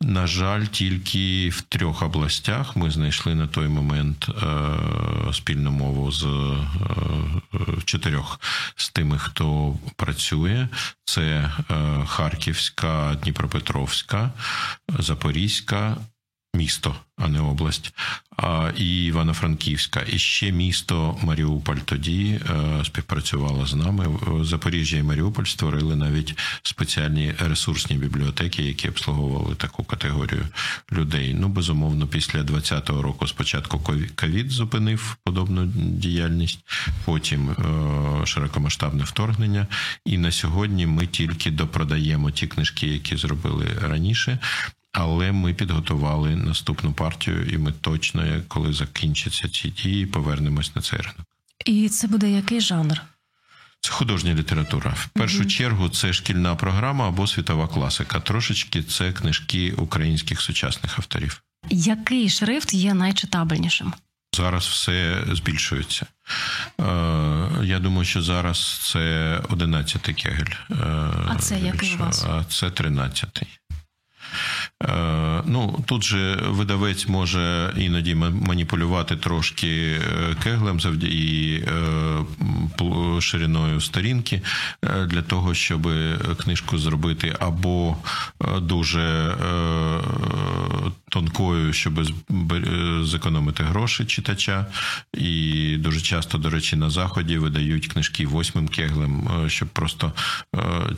На жаль, тільки в трьох областях ми знайшли на той момент е, спільну мову з е, чотирьох з тими, хто працює. Це е, Харківська, Дніпропетровська, Запорізька. Місто, а не область, і Івано-Франківська, і ще місто Маріуполь тоді е, співпрацювало з нами. Запоріжжя і Маріуполь створили навіть спеціальні ресурсні бібліотеки, які обслуговували таку категорію людей. Ну безумовно, після 20-го року спочатку ковід зупинив подобну діяльність, потім е, широкомасштабне вторгнення. І на сьогодні ми тільки допродаємо ті книжки, які зробили раніше. Але ми підготували наступну партію, і ми точно, коли закінчаться ці дії, повернемось на цей ринок. І це буде який жанр? Це художня література. В першу mm-hmm. чергу це шкільна програма або світова класика. Трошечки це книжки українських сучасних авторів. Який шрифт є найчитабельнішим? Зараз все збільшується. Е, я думаю, що зараз це 11 кегель. Е, а це який у вас? А це 13-й. Е, ну тут же видавець може іноді маніпулювати трошки е, кеглем і е, шириною сторінки для того, щоб книжку зробити або дуже тонкою, щоб зекономити гроші читача. І дуже часто, до речі, на заході видають книжки восьмим кеглем, щоб просто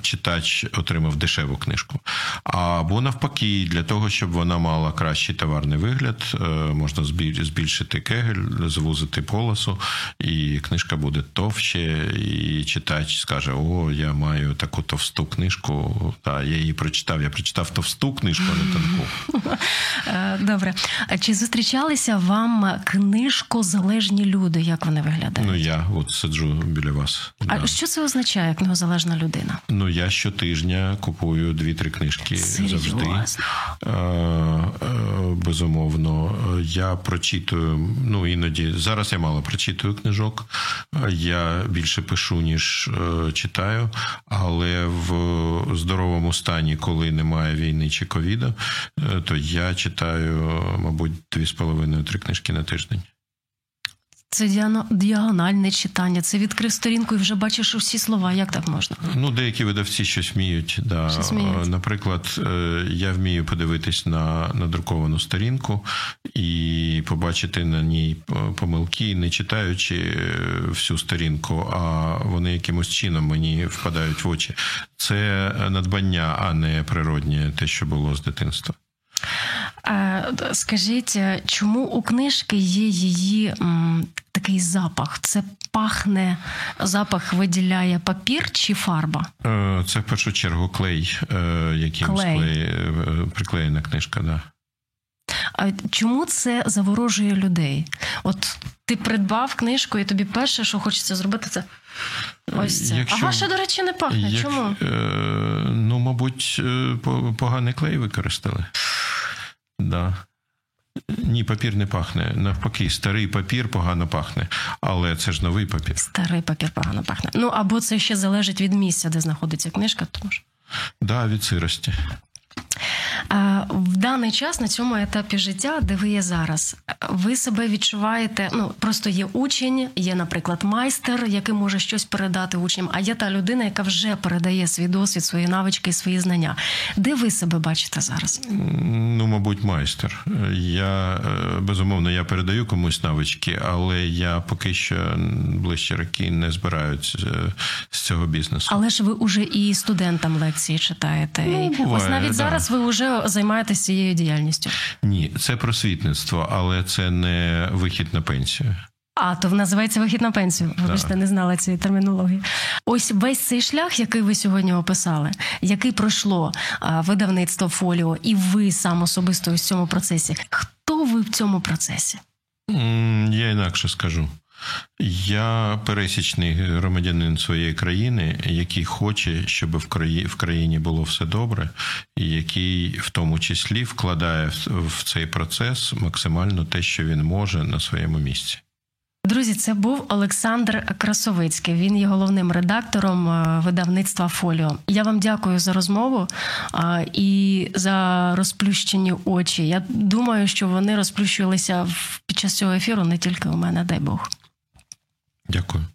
читач отримав дешеву книжку. Або навпаки, для того, щоб вона мала кращий товарний вигляд, можна збільшити кегель, звузити полосу, і книжка буде товще, і читач скаже: О, я маю таку товсту книжку. Та я її прочитав. Я прочитав товсту книжку, а не тонку. Е, добре. А чи зустрічалися вам книжкозалежні люди? Як вони виглядають? Ну я от сиджу біля вас. А да. що це означає книгозалежна людина? Ну я щотижня купую дві-три книжки Серйозно? завжди. Е, е, безумовно, я прочитую. Ну іноді зараз я мало прочитую книжок. Я більше пишу ніж читаю, але в здоровому стані, коли немає війни чи ковіду, то я читаю, мабуть, дві з половиною три книжки на тиждень. Це діагональне читання. Це відкрив сторінку і вже бачиш усі слова. Як так можна? Ну, деякі видавці щось вміють. Да. Щось вміють. Наприклад, я вмію подивитись на надруковану сторінку і побачити на ній помилки, не читаючи всю сторінку, а вони якимось чином мені впадають в очі. Це надбання, а не природнє те, що було з дитинства. Скажіть, чому у книжки є її м, такий запах? Це пахне, запах виділяє папір чи фарба? Це в першу чергу клей, яким клей. приклеєна книжка. Да. А чому це заворожує людей? От ти придбав книжку, і тобі перше, що хочеться зробити, це ось це. Якщо, а ваша, до речі, не пахне. Як, Чому? Е, ну, мабуть, поганий клей використали. Да. Ні, папір не пахне. Навпаки, старий папір погано пахне, але це ж новий папір. Старий папір погано пахне. Ну або це ще залежить від місця, де знаходиться книжка, тому що. Да, від сирості. В даний час на цьому етапі життя, де ви є зараз, ви себе відчуваєте. Ну просто є учень, є, наприклад, майстер, який може щось передати учням. А є та людина, яка вже передає свій досвід, свої навички, свої знання. Де ви себе бачите зараз? Ну, мабуть, майстер. Я безумовно я передаю комусь навички, але я поки що ближче роки не збираюсь з цього бізнесу. Але ж ви уже і студентам лекції читаєте. Ну, буває, Ось навіть да. зараз ви вже займаєтеся цією діяльністю. Ні, це просвітництво, але це не вихід на пенсію. А, то називається вихід на пенсію. Вибачте, не знала цієї термінології. Ось весь цей шлях, який ви сьогодні описали, який пройшло видавництво фоліо, і ви сам особисто у цьому процесі. Хто ви в цьому процесі? Я інакше скажу. Я пересічний громадянин своєї країни, який хоче, щоб в країні було все добре, і який в тому числі вкладає в цей процес максимально те, що він може на своєму місці. Друзі, це був Олександр Красовицький. Він є головним редактором видавництва Фоліо. Я вам дякую за розмову і за розплющені очі. Я думаю, що вони розплющувалися під час цього ефіру не тільки у мене, дай Бог. Дякую.